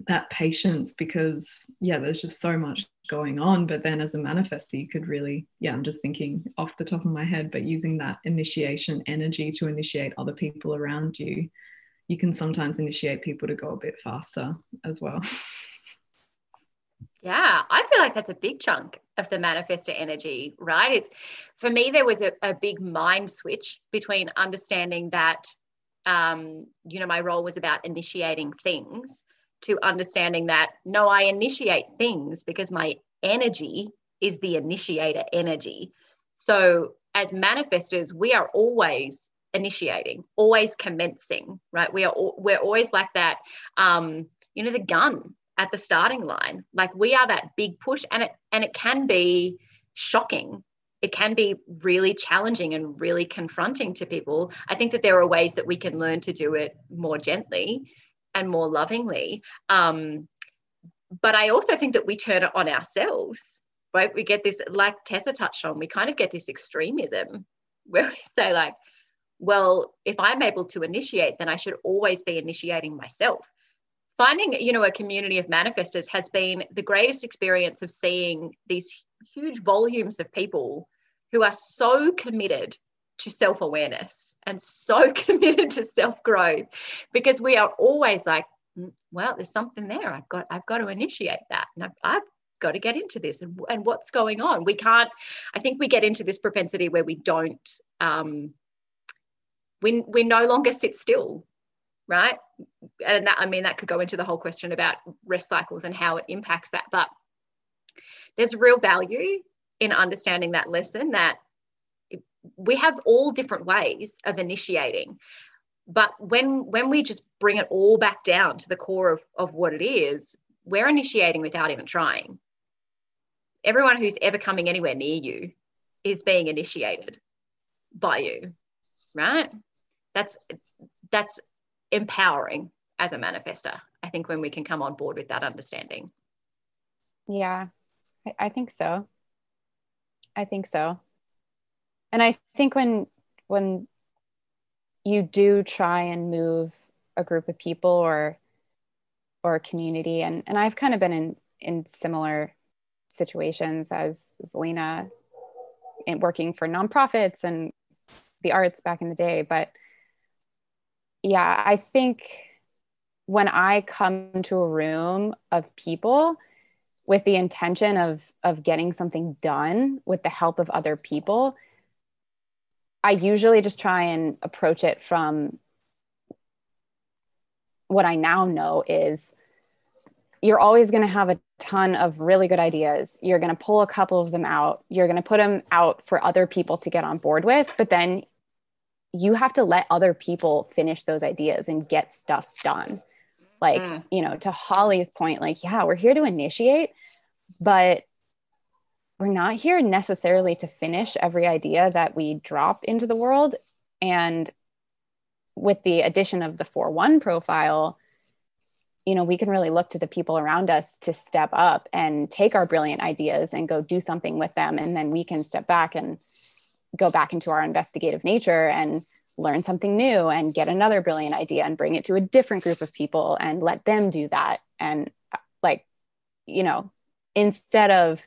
that patience because yeah there's just so much going on but then as a manifester you could really yeah i'm just thinking off the top of my head but using that initiation energy to initiate other people around you you can sometimes initiate people to go a bit faster as well. Yeah i feel like that's a big chunk of the manifester energy right? It's for me there was a, a big mind switch between understanding that um, you know my role was about initiating things to understanding that no, I initiate things because my energy is the initiator energy. So, as manifestors, we are always initiating, always commencing, right? We are we're always like that. Um, you know, the gun at the starting line. Like we are that big push, and it and it can be shocking. It can be really challenging and really confronting to people. I think that there are ways that we can learn to do it more gently and more lovingly. Um, but I also think that we turn it on ourselves, right? We get this, like Tessa touched on, we kind of get this extremism where we <laughs> say, like, well, if I'm able to initiate, then I should always be initiating myself. Finding, you know, a community of manifestors has been the greatest experience of seeing these huge volumes of people who are so committed to self awareness and so <laughs> committed to self growth because we are always like, mm, well, there's something there. I've got, I've got to initiate that. And I've, I've got to get into this and, and what's going on. We can't, I think we get into this propensity where we don't, um, we, we no longer sit still, right? And that, I mean, that could go into the whole question about rest cycles and how it impacts that. But there's real value in understanding that lesson that we have all different ways of initiating but when when we just bring it all back down to the core of, of what it is we're initiating without even trying. Everyone who's ever coming anywhere near you is being initiated by you right? That's that's empowering as a manifester i think when we can come on board with that understanding. Yeah I, I think so. I think so and i think when when you do try and move a group of people or or a community and and I've kind of been in in similar situations as Zelina in working for nonprofits and the arts back in the day but yeah I think when I come to a room of people with the intention of of getting something done with the help of other people I usually just try and approach it from what I now know is you're always going to have a ton of really good ideas. You're going to pull a couple of them out. You're going to put them out for other people to get on board with, but then you have to let other people finish those ideas and get stuff done. Like, mm. you know, to Holly's point, like, yeah, we're here to initiate, but we're not here necessarily to finish every idea that we drop into the world. And with the addition of the 4 1 profile, you know, we can really look to the people around us to step up and take our brilliant ideas and go do something with them. And then we can step back and go back into our investigative nature and learn something new and get another brilliant idea and bring it to a different group of people and let them do that. And uh, like, you know, instead of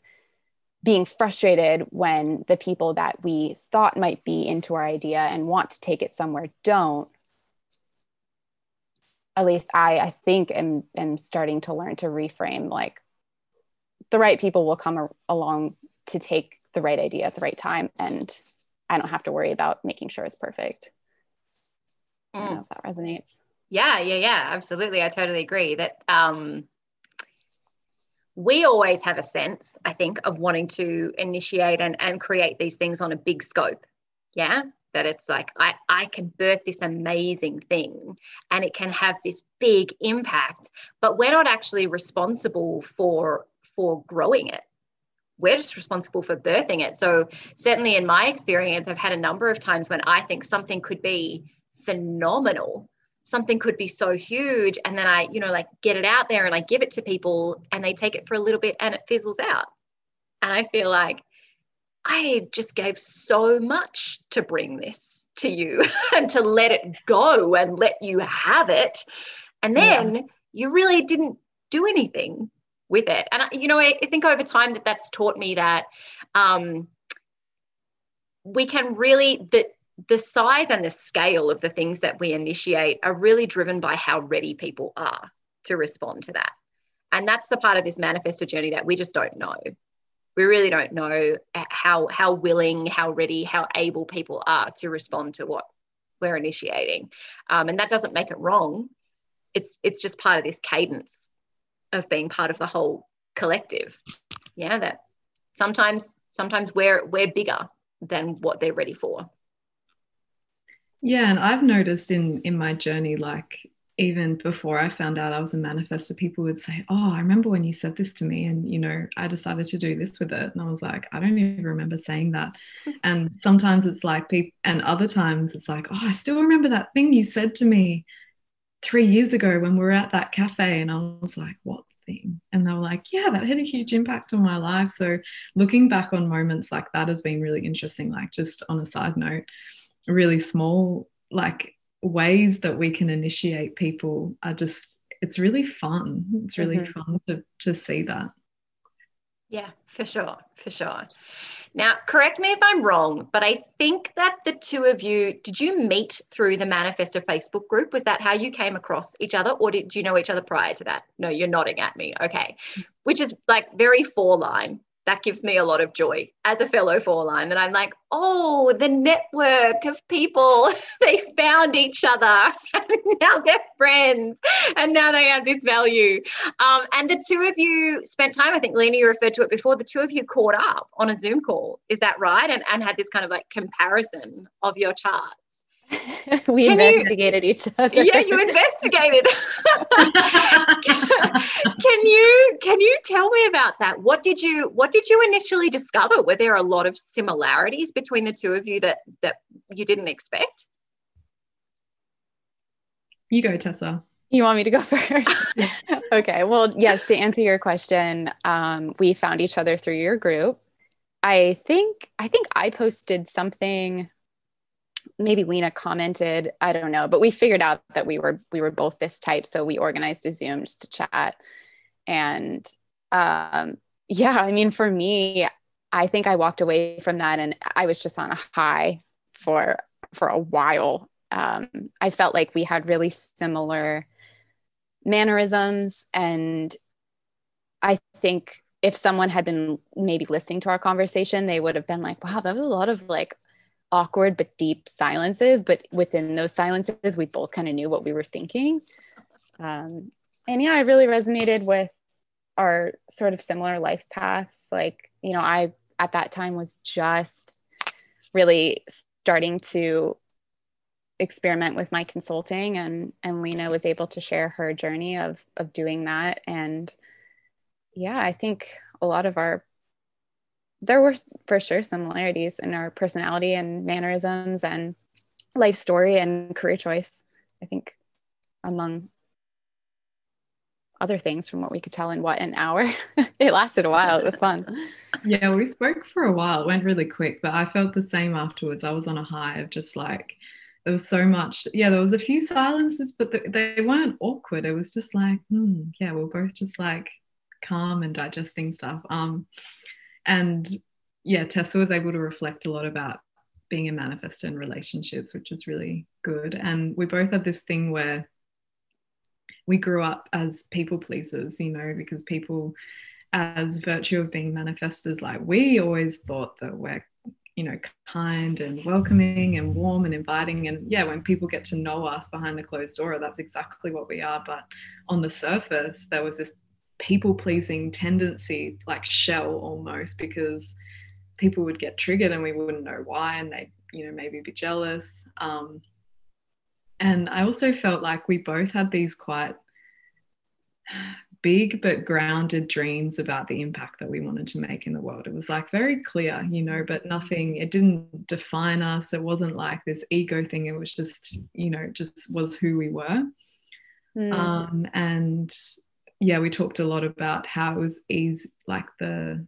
being frustrated when the people that we thought might be into our idea and want to take it somewhere don't at least i i think am, am starting to learn to reframe like the right people will come along to take the right idea at the right time and i don't have to worry about making sure it's perfect mm. i don't know mm. if that resonates yeah yeah yeah absolutely i totally agree that um we always have a sense, I think, of wanting to initiate and, and create these things on a big scope. Yeah. That it's like, I, I can birth this amazing thing and it can have this big impact, but we're not actually responsible for for growing it. We're just responsible for birthing it. So certainly in my experience, I've had a number of times when I think something could be phenomenal something could be so huge and then i you know like get it out there and i give it to people and they take it for a little bit and it fizzles out. And i feel like i just gave so much to bring this to you <laughs> and to let it go and let you have it. And then yeah. you really didn't do anything with it. And you know I, I think over time that that's taught me that um, we can really that the size and the scale of the things that we initiate are really driven by how ready people are to respond to that. And that's the part of this manifestor journey that we just don't know. We really don't know how how willing, how ready, how able people are to respond to what we're initiating. Um, and that doesn't make it wrong. It's it's just part of this cadence of being part of the whole collective. Yeah, that sometimes sometimes we're we're bigger than what they're ready for. Yeah, and I've noticed in in my journey, like even before I found out I was a manifestor, people would say, "Oh, I remember when you said this to me, and you know, I decided to do this with it." And I was like, "I don't even remember saying that." <laughs> and sometimes it's like people, and other times it's like, "Oh, I still remember that thing you said to me three years ago when we were at that cafe," and I was like, "What?" thing and they were like yeah that had a huge impact on my life so looking back on moments like that has been really interesting like just on a side note really small like ways that we can initiate people are just it's really fun it's really mm-hmm. fun to, to see that Yeah, for sure, for sure. Now, correct me if I'm wrong, but I think that the two of you did you meet through the Manifesto Facebook group? Was that how you came across each other, or did you know each other prior to that? No, you're nodding at me. Okay, which is like very four line that gives me a lot of joy as a fellow four line that I'm like, oh, the network of people, <laughs> they found each other <laughs> and now they're friends and now they have this value. Um, and the two of you spent time, I think Lena, you referred to it before, the two of you caught up on a Zoom call. Is that right? And, and had this kind of like comparison of your charts. <laughs> we can investigated you, each other. Yeah, you investigated. <laughs> can you can you tell me about that? What did you what did you initially discover? Were there a lot of similarities between the two of you that that you didn't expect? You go, Tessa. You want me to go <laughs> first? okay. Well, yes, to answer your question, um, we found each other through your group. I think I think I posted something maybe Lena commented, I don't know, but we figured out that we were we were both this type, so we organized a Zoom just to chat. And um, yeah, I mean, for me, I think I walked away from that and I was just on a high for for a while. Um, I felt like we had really similar mannerisms, and I think if someone had been maybe listening to our conversation, they would have been like, "Wow, that was a lot of like awkward but deep silences. But within those silences, we both kind of knew what we were thinking. Um, and yeah, I really resonated with our sort of similar life paths. Like, you know, I at that time was just really starting to experiment with my consulting and and Lena was able to share her journey of of doing that and yeah I think a lot of our there were for sure similarities in our personality and mannerisms and life story and career choice. I think among other things from what we could tell in what an hour. <laughs> it lasted a while. It was fun. Yeah, we spoke for a while. It went really quick, but I felt the same afterwards. I was on a high of just like there was so much. Yeah, there was a few silences, but they weren't awkward. It was just like, hmm, yeah, we're both just like calm and digesting stuff. Um, and yeah, Tessa was able to reflect a lot about being a manifestor in relationships, which is really good. And we both had this thing where we grew up as people pleasers, you know, because people, as virtue of being manifestors, like we always thought that we're, you know, kind and welcoming and warm and inviting. And yeah, when people get to know us behind the closed door, that's exactly what we are. But on the surface, there was this people pleasing tendency, like shell almost, because people would get triggered and we wouldn't know why, and they, you know, maybe be jealous. Um, and I also felt like we both had these quite big but grounded dreams about the impact that we wanted to make in the world. It was like very clear, you know, but nothing, it didn't define us. It wasn't like this ego thing. It was just, you know, just was who we were. Mm. Um, and yeah, we talked a lot about how it was easy, like the,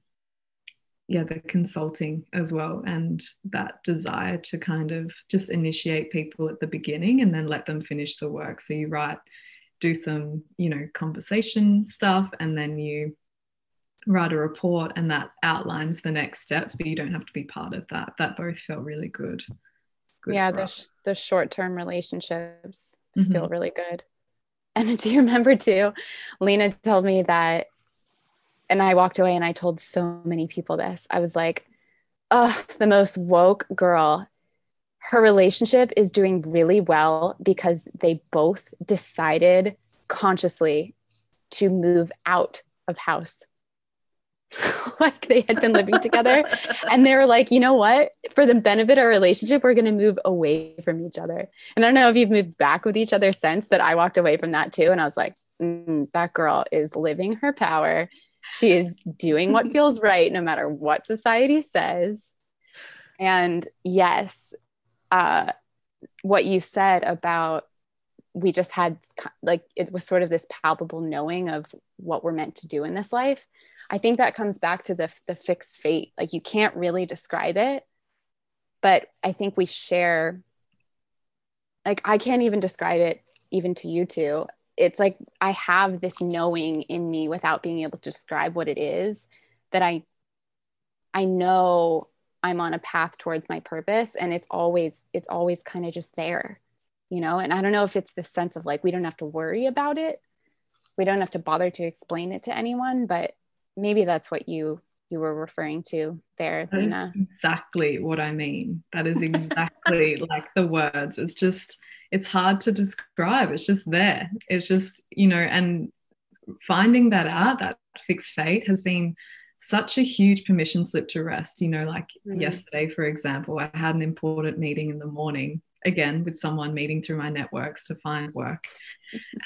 yeah, the consulting as well, and that desire to kind of just initiate people at the beginning and then let them finish the work. So you write, do some, you know, conversation stuff, and then you write a report and that outlines the next steps, but you don't have to be part of that. That both felt really good. good yeah, the, sh- the short term relationships mm-hmm. feel really good. And <laughs> do you remember too? Lena told me that, and I walked away and I told so many people this. I was like, oh, the most woke girl. Her relationship is doing really well because they both decided consciously to move out of house <laughs> like they had been living together. And they were like, you know what? For the benefit of our relationship, we're going to move away from each other. And I don't know if you've moved back with each other since, but I walked away from that too. And I was like, mm, that girl is living her power. She is doing what <laughs> feels right, no matter what society says. And yes, uh, what you said about we just had like it was sort of this palpable knowing of what we're meant to do in this life I think that comes back to the the fixed fate. Like you can't really describe it, but I think we share. Like I can't even describe it even to you two. It's like I have this knowing in me without being able to describe what it is that I I know I'm on a path towards my purpose and it's always it's always kind of just there you know and I don't know if it's the sense of like we don't have to worry about it we don't have to bother to explain it to anyone but maybe that's what you you were referring to there Lena. exactly what I mean. That is exactly <laughs> like the words. It's just it's hard to describe. It's just there. It's just you know and finding that out that fixed fate has been such a huge permission slip to rest. You know like mm-hmm. yesterday for example i had an important meeting in the morning again with someone meeting through my networks to find work.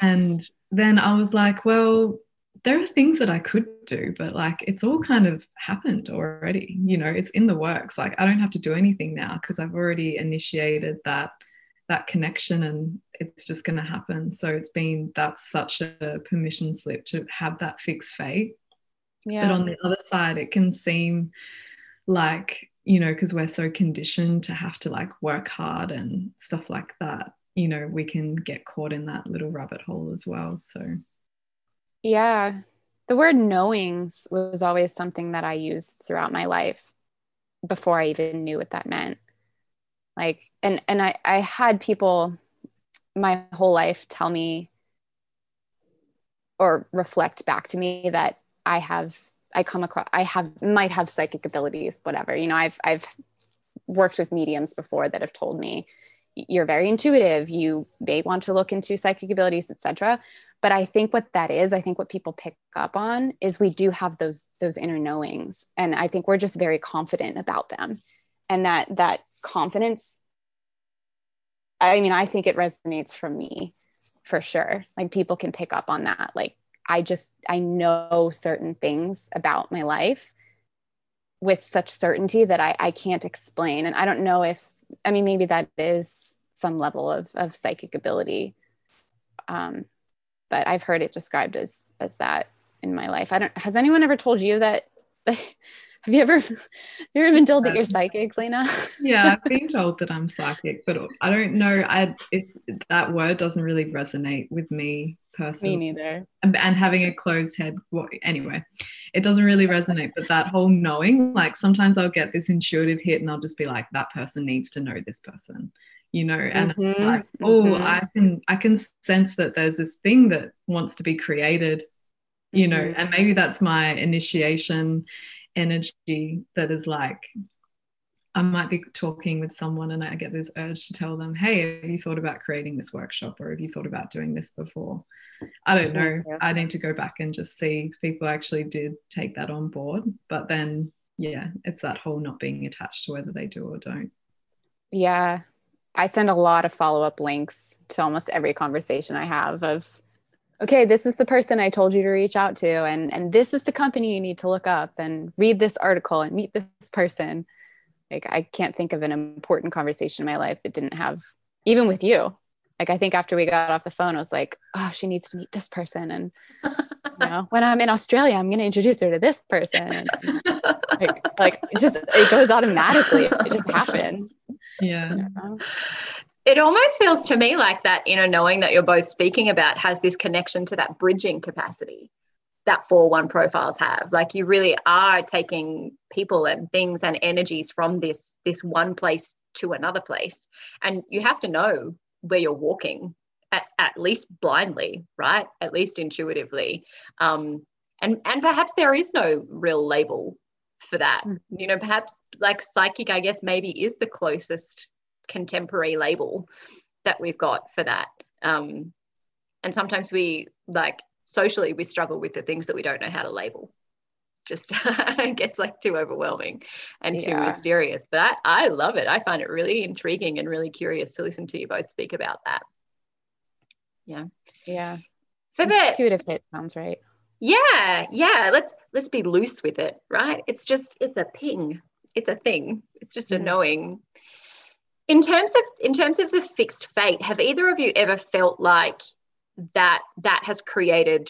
And then i was like well there are things that i could do but like it's all kind of happened already you know it's in the works. Like i don't have to do anything now because i've already initiated that that connection and it's just going to happen. So it's been that's such a permission slip to have that fixed fate. Yeah. but on the other side it can seem like you know because we're so conditioned to have to like work hard and stuff like that you know we can get caught in that little rabbit hole as well. So yeah the word knowings was always something that i used throughout my life before i even knew what that meant like and and i i had people my whole life tell me or reflect back to me that I have I come across I have might have psychic abilities, whatever. You know, I've I've worked with mediums before that have told me you're very intuitive, you may want to look into psychic abilities, etc. But I think what that is, I think what people pick up on is we do have those those inner knowings. And I think we're just very confident about them. And that that confidence, I mean, I think it resonates from me for sure. Like people can pick up on that. Like I just, I know certain things about my life with such certainty that I, I can't explain. And I don't know if, I mean, maybe that is some level of, of psychic ability. Um, but I've heard it described as, as that in my life. I don't, has anyone ever told you that? <laughs> Have you ever, <laughs> have you ever been told that you're um, psychic, Lena? yeah, I've <laughs> been told that I'm psychic, but I don't know. I it, that word doesn't really resonate with me person. Me neither. And, and having a closed head. Well, anyway, it doesn't really resonate. But that whole knowing, like sometimes I'll get this intuitive hit and I'll just be like, that person needs to know this person you know and mm-hmm, like, oh mm-hmm. i can i can sense that there's this thing that wants to be created you know mm-hmm. and maybe that's my initiation energy that is like I might be talking with someone and I get this urge to tell them, hey, have you thought about creating this workshop or have you thought about doing this before? I don't know. I need to go back and just see if people actually did take that on board. But then, yeah, it's that whole not being attached to whether they do or don't. Yeah. I send a lot of follow up links to almost every conversation I have of, okay, this is the person I told you to reach out to, and, and this is the company you need to look up and read this article and meet this person. Like, I can't think of an important conversation in my life that didn't have, even with you, like I think after we got off the phone, I was like, oh, she needs to meet this person. And you <laughs> know, when I'm in Australia, I'm gonna introduce her to this person. And, <laughs> like, like it just it goes automatically. It just happens. Yeah. You know? It almost feels to me like that inner knowing that you're both speaking about has this connection to that bridging capacity that 4-1 profiles have. Like you really are taking people and things and energies from this this one place to another place. And you have to know where you're walking at, at least blindly right? At least intuitively. Um, and and perhaps there is no real label for that. Mm. you know perhaps like psychic i guess maybe is the closest contemporary label that we've got for that. Um, and sometimes we like socially we struggle with the things that we don't know how to label just <laughs> gets like too overwhelming and too yeah. mysterious. But I, I love it. I find it really intriguing and really curious to listen to you both speak about that. Yeah. Yeah. For the intuitive hit sounds right. Yeah, yeah. Let's let's be loose with it, right? It's just it's a ping. It's a thing. It's just a mm. knowing. In terms of in terms of the fixed fate, have either of you ever felt like that that has created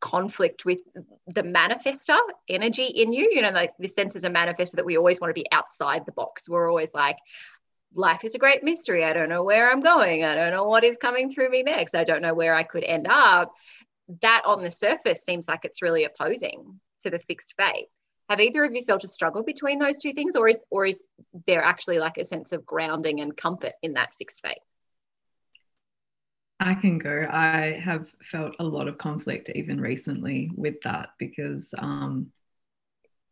conflict with the manifester energy in you. You know like this sense as a manifester that we always want to be outside the box. We're always like life is a great mystery. I don't know where i'm going. I don't know what is coming through me next. I don't know where i could end up. That on the surface seems like it's really opposing to the fixed fate. Have either of you felt a struggle between those two things or is or is there actually like a sense of grounding and comfort in that fixed fate I can go. I have felt a lot of conflict even recently with that because um,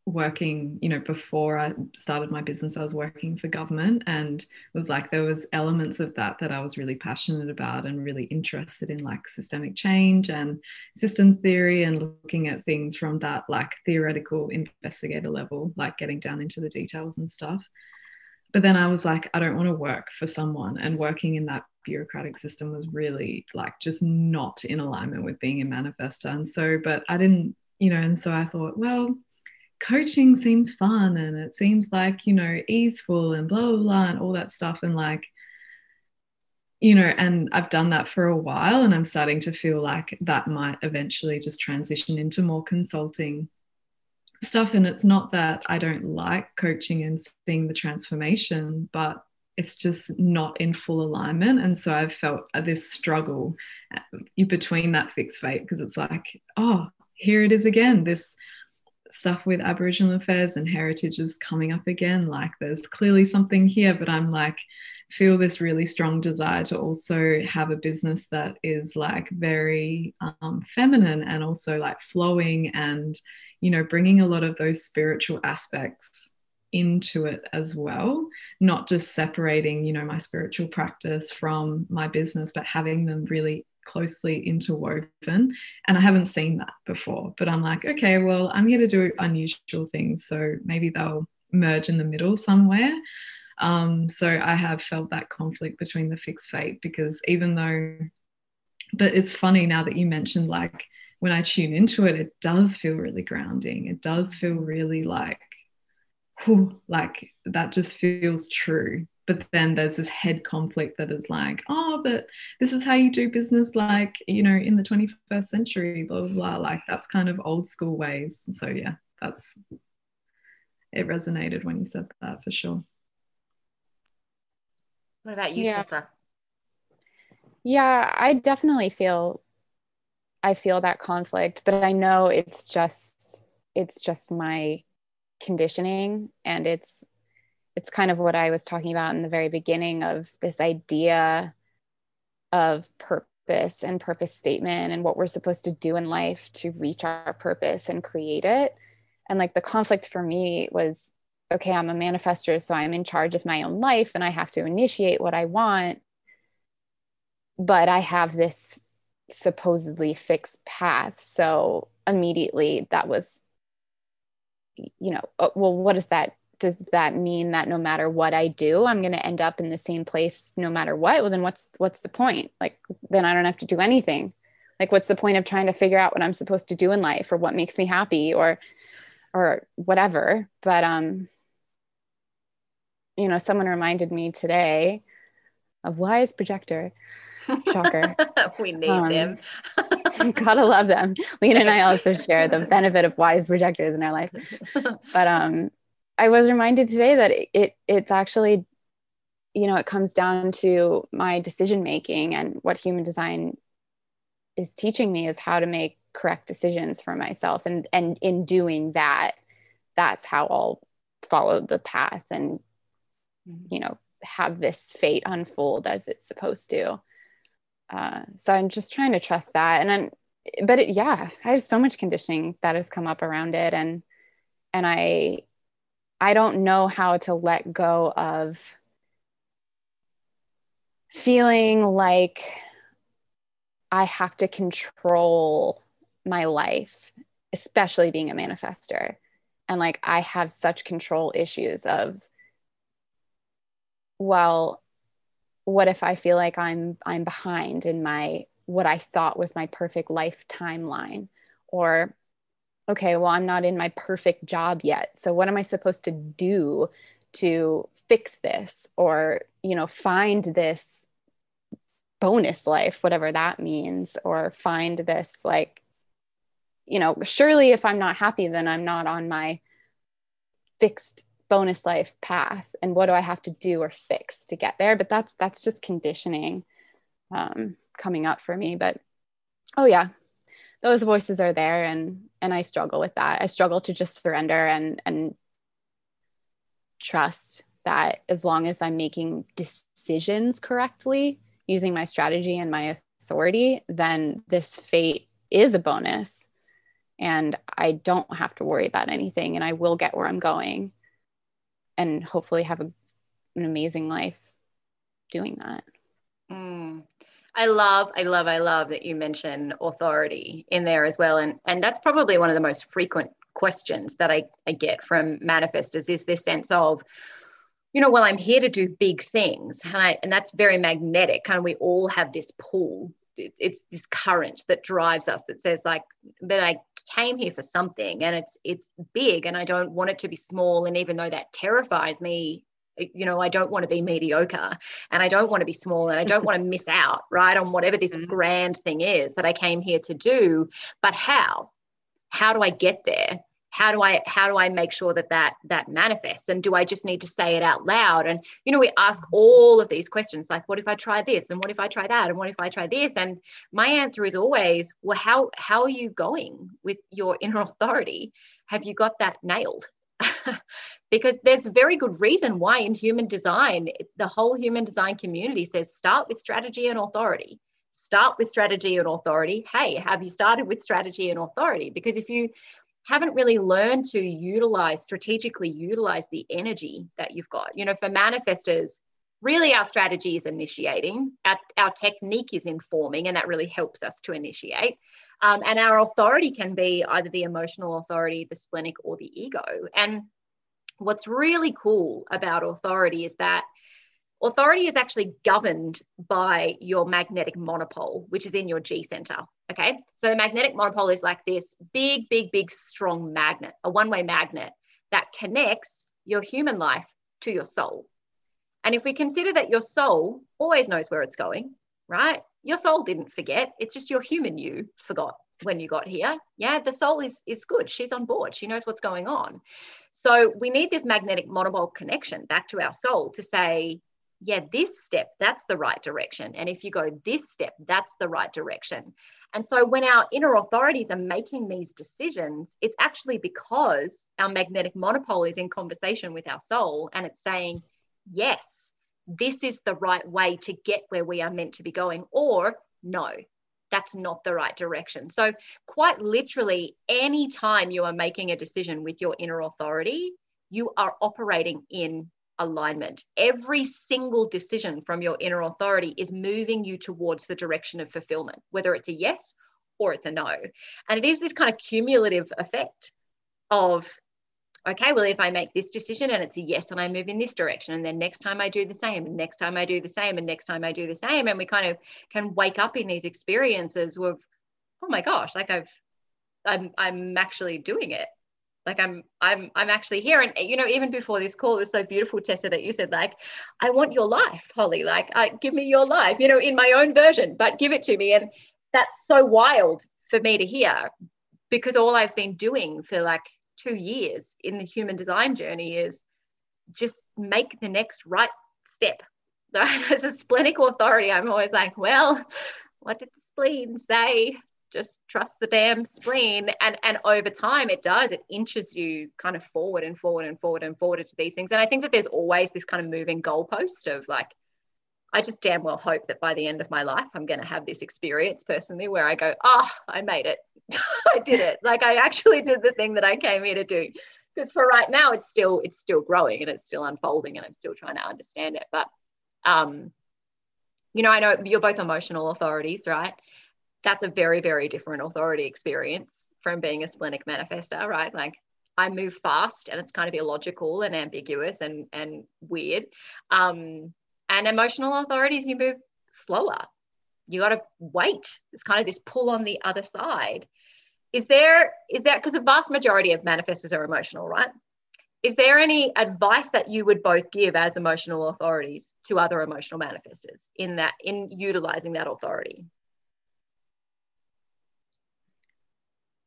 working, you know, before I started my business, I was working for government and it was like there was elements of that that I was really passionate about and really interested in like systemic change and systems theory and looking at things from that like theoretical investigator level, like getting down into the details and stuff. But then I was like, I don't want to work for someone and working in that bureaucratic system was really like just not in alignment with being a manifestor. And so, but I didn't, you know, and so I thought, well, coaching seems fun and it seems like, you know, easeful and blah, blah, blah, and all that stuff. And like, you know, and I've done that for a while and I'm starting to feel like that might eventually just transition into more consulting stuff. And it's not that I don't like coaching and seeing the transformation, but it's just not in full alignment. And so I've felt this struggle uh, between that fixed fate because it's like, oh, here it is again. This stuff with Aboriginal affairs and heritage is coming up again. Like there's clearly something here, but I'm like, feel this really strong desire to also have a business that is like very um, feminine and also like flowing and, you know, bringing a lot of those spiritual aspects into it as well not just separating you know my spiritual practice from my business but having them really closely interwoven. And i haven't seen that before but i'm like okay well i'm here to do unusual things. So maybe they'll merge in the middle somewhere. Um, so i have felt that conflict between the fixed fate because even though but it's funny now that you mentioned like when i tune into it it does feel really grounding it does feel really like whew, like that just feels true. But then there's this head conflict that is like, oh, but this is how you do business, like, you know, in the 21st century, blah, blah, blah. Like, that's kind of old school ways. So, yeah, that's it resonated when you said that for sure. What about you, yeah. Tessa? Yeah, I definitely feel I feel that conflict, but I know it's just it's just my conditioning and it's it's kind of what I was talking about in the very beginning of this idea of purpose and purpose statement and what we're supposed to do in life to reach our purpose and create it. And like the conflict for me was okay, I'm a manifestor, so I'm in charge of my own life and I have to initiate what I want. But I have this supposedly fixed path. So immediately that was you know, uh, well, what does that does that mean that no matter what I do, I'm going to end up in the same place no matter what? Well, then what's what's the point? Like then I don't have to do anything. Like what's the point of trying to figure out what I'm supposed to do in life or what makes me happy or or whatever. But um you know, someone reminded me today of wise projector Shocker. <laughs> we need um, them. <laughs> gotta love them. Lena and I also <laughs> share the benefit of wise projectors in our life. But um, I was reminded today that it, it it's actually, you know, it comes down to my decision making and what human design is teaching me is how to make correct decisions for myself. And and in doing that, that's how I'll follow the path and mm-hmm. you know have this fate unfold as it's supposed to uh, so i'm just trying to trust that. And then but it, yeah i have so much conditioning that has come up around it. And and i i don't know how to let go of feeling like i have to control my life especially being a manifestor. And like i have such control issues of well what if I feel like I'm I'm behind in my what I thought was my perfect life timeline or okay, well I'm not in my perfect job yet. So what am I supposed to do to fix this or you know find this bonus life whatever that means or find this like you know surely if I'm not happy then I'm not on my fixed bonus life path and what do i have to do or fix to get there? But that's that's just conditioning um, coming up for me. But oh yeah those voices are there and and I struggle with that. I struggle to just surrender and and trust that as long as I'm making decisions correctly using my strategy and my authority, then this fate is a bonus. And I don't have to worry about anything and I will get where I'm going and hopefully have a, an amazing life doing that. Mm. I love, I love, I love that you mention authority in there as well. And and that's probably one of the most frequent questions that I, I get from manifestors is this sense of, you know, well, I'm here to do big things. And, I, and that's very magnetic. Kind of we all have this pull. It's this current that drives us that says like, but I came here for something and it's it's big and I don't want it to be small. And even though that terrifies me, you know, I don't want to be mediocre and I don't want to be small and I don't <laughs> want to miss out, right, on whatever this mm-hmm. grand thing is that I came here to do. But how? How do I get there? How do I how do I make sure that that that manifests? And do I just need to say it out loud? And you know, we ask all of these questions like, what if I try this? And what if I try that? And what if I try this? And my answer is always, well, how how are you going with your <laughs> inner authority? Have you got that nailed? <laughs> because there's very good reason why in human design, the whole human design community says start with strategy and authority. Start with strategy and authority. Hey, have you started with strategy and authority? Because if you haven't really learned to utilize, strategically utilize the energy that you've got, you know, for manifestors, really our strategy is initiating, our, our technique is informing, and that really helps us to initiate. Um, and our authority can be either the emotional authority, the splenic, or the ego. And what's really cool about authority is that authority is actually governed by your magnetic monopole, which is in your G center. Okay. So magnetic monopole is like this big, big, big, strong magnet, a one way magnet that connects your human life to your soul. And if we consider that your soul always knows where it's going, right? Your soul didn't forget. It's just your human you forgot when you got here. Yeah, the soul is is good. She's on board. She knows what's going on. So we need this magnetic monopole connection back to our soul to say, yeah, this step, that's the right direction. And if you go this step, that's the right direction. And so when our inner authorities are making these decisions, it's actually because our magnetic monopole is in conversation with our soul and it's saying, yes, this is the right way to get where we are meant to be going, or no, that's not the right direction. So, quite literally, anytime you are making a decision with your inner authority, you are operating in alignment. Every single decision from your inner authority is moving you towards the direction of fulfillment, whether it's a yes or it's a no. And it is this kind of cumulative effect of okay, well, if I make this decision and it's a yes, and I move in this direction, and then next time I do the same, and next time I do the same, and next time I do the same, and we kind of can wake up in these experiences of, oh my gosh, like I've, I'm, I'm actually doing it. Like I'm, I'm, I'm actually here. And you know, even before this call, it was so beautiful, Tessa, that you said like, I want your life, Holly. Like, give me your life. You know, in my own version, but give it to me. And that's so wild for me to hear because all I've been doing for like two years in the human design journey is just make the next right step. Right <laughs> As a splenic authority, I'm always like, well, what did the spleen say? Just trust the damn spleen. And and over time it does, it inches you kind of forward and forward and forward and forward to these things. And I think that there's always this kind of moving goalpost of like, I just damn well hope that by the end of my life, I'm going to have this experience personally where I go, oh, I made it. <laughs> I did it. Like I actually did the thing that I came here to do. Because for right now, it's still it's still growing and it's still unfolding, and I'm still trying to understand it. But um, you know, I know you're both emotional authorities, right? That's a very very different authority experience from being a splenic manifestor, right? Like I move fast and it's kind of illogical and ambiguous and and weird. Um, and emotional authorities, you move slower. You got to wait. It's kind of this pull on the other side. Is there, is that because a vast majority of manifestors are emotional, right? Is there any advice that you would both give as emotional authorities to other emotional manifestors in that, in utilizing that authority?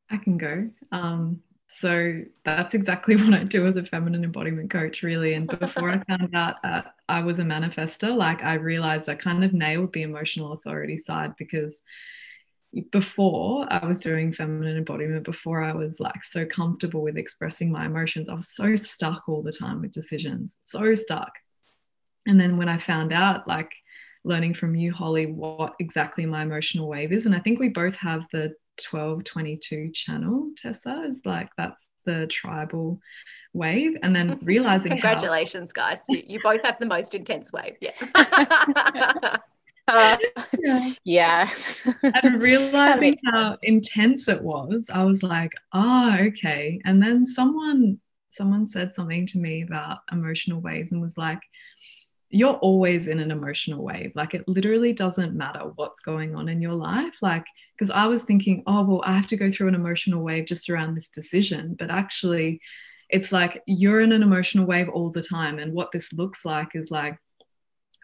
I can go. Um, so that's exactly <laughs> what I do as a feminine embodiment coach, really. And before I <laughs> found out that I was a manifestor, like I realized I kind of nailed the emotional authority side because before I was doing feminine embodiment, before I was like so comfortable with expressing my emotions, I was so stuck all the time with decisions, so stuck. And then when I found out, like learning from you, Holly, what exactly my emotional wave is, and I think we both have the 1222 channel, Tessa, is like that's the tribal wave. And then <laughs> realizing congratulations how... guys. You, you, both have the most intense wave yeah. <laughs> <laughs> Uh, yeah. yeah. and realizing how intense it was i was like oh okay. And then someone someone said something to me about emotional waves and was like you're always in an emotional wave. Like it literally doesn't matter what's going on in your life. Like, because I was thinking, oh, well, I have to go through an emotional wave just around this decision. But actually, it's like you're in an emotional wave all the time. And what this looks like is like,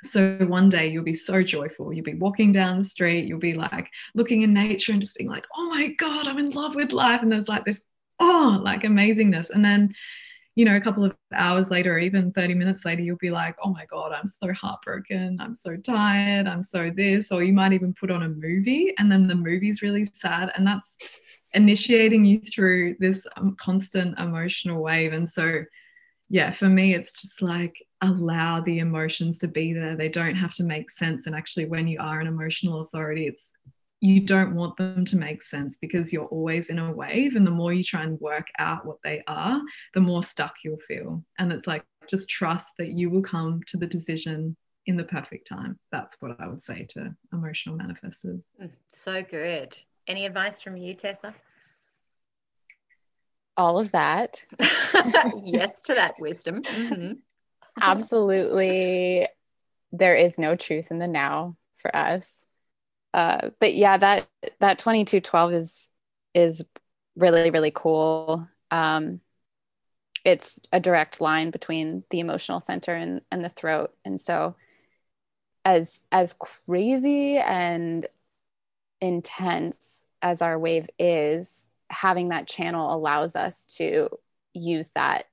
so one day you'll be so joyful. You'll be walking down the street, you'll be like looking in nature and just being like, oh my God, I'm in love with life. And there's like this, oh, like amazingness. And then you know, a couple of hours later, or even 30 minutes later, you'll be like, oh my God, I'm so heartbroken. I'm so tired. I'm so this. Or you might even put on a movie and then the movie's really sad. And that's initiating you through this um, constant emotional wave. And so, yeah, for me, it's just like allow the emotions to be there. They don't have to make sense. And actually, when you are an emotional authority, it's you don't want them to make sense because you're always in a wave. And the more you try and work out what they are, the more stuck you'll feel. And it's like, just trust that you will come to the decision in the perfect time. That's what I would say to emotional manifestors. Mm, so good. Any advice from you, Tessa? All of that. <laughs> yes to that <laughs> wisdom. Mm-hmm. Absolutely. There is no truth in the now for us uh, but yeah, that that 2212 is is really really cool. Um, it's a direct line between the emotional center and, and the throat, and so as as crazy and intense as our wave is, having that channel allows us to use that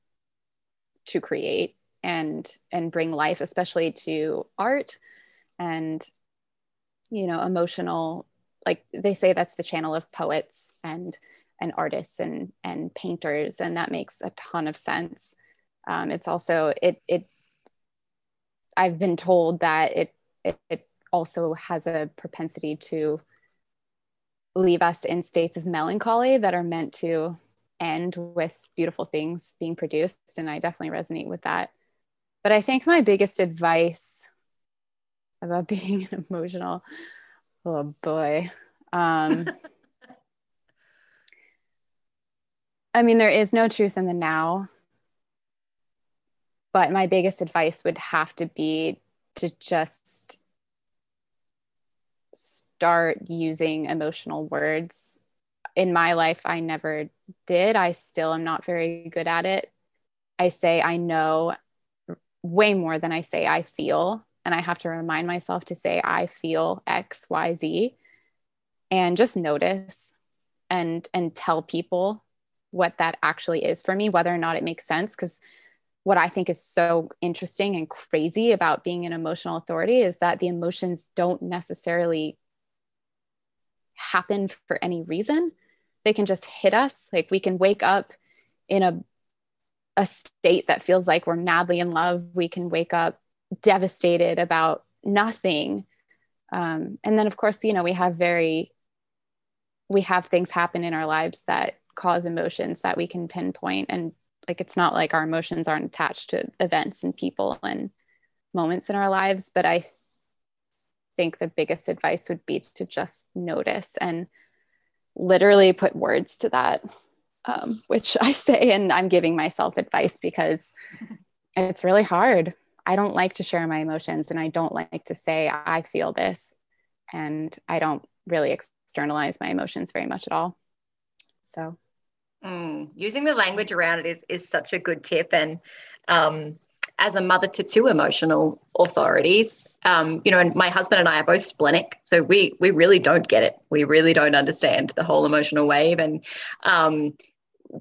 to create and and bring life, especially to art and you know emotional like they say that's the channel of poets and and artists and and painters and that makes a ton of sense. Um, it's also it it i've been told that it, it it also has a propensity to leave us in states of melancholy that are meant to end with beautiful things being produced and i definitely resonate with that. But i think my biggest advice about <laughs> being an emotional. Oh boy. Um, <laughs> I mean, there is no truth in the now. But my biggest advice would have to be to just start using emotional words. In my life, I never did. I still am not very good at it. I say I know way more than I say I feel and I have to remind myself to say, I feel X, Y, Z, and just notice and and tell people what that actually is for me, whether or not it makes sense. Because what I think is so interesting and crazy about being an emotional authority is that the emotions don't necessarily happen for any reason. They can just hit us. Like we can wake up in a a state that feels like we're madly in love. We can wake up devastated about nothing. Um, and then, of course, you know, we have very, we have things happen in our lives that cause emotions that we can pinpoint. And like, it's not like our emotions aren't attached to events and people and moments in our lives. But I th- think the biggest advice would be to just notice and literally put words to that. Um, which I say, and I'm giving myself advice because <laughs> it's really hard. I don't like to share my emotions and I don't like to say I feel this and I don't really externalize my emotions very much at all. So mm, using the language around it is is such a good tip and um, as a mother to two emotional authorities um, you know, and my husband and I are both splenic, so we we really don't get it. We really don't understand the whole emotional wave, and um,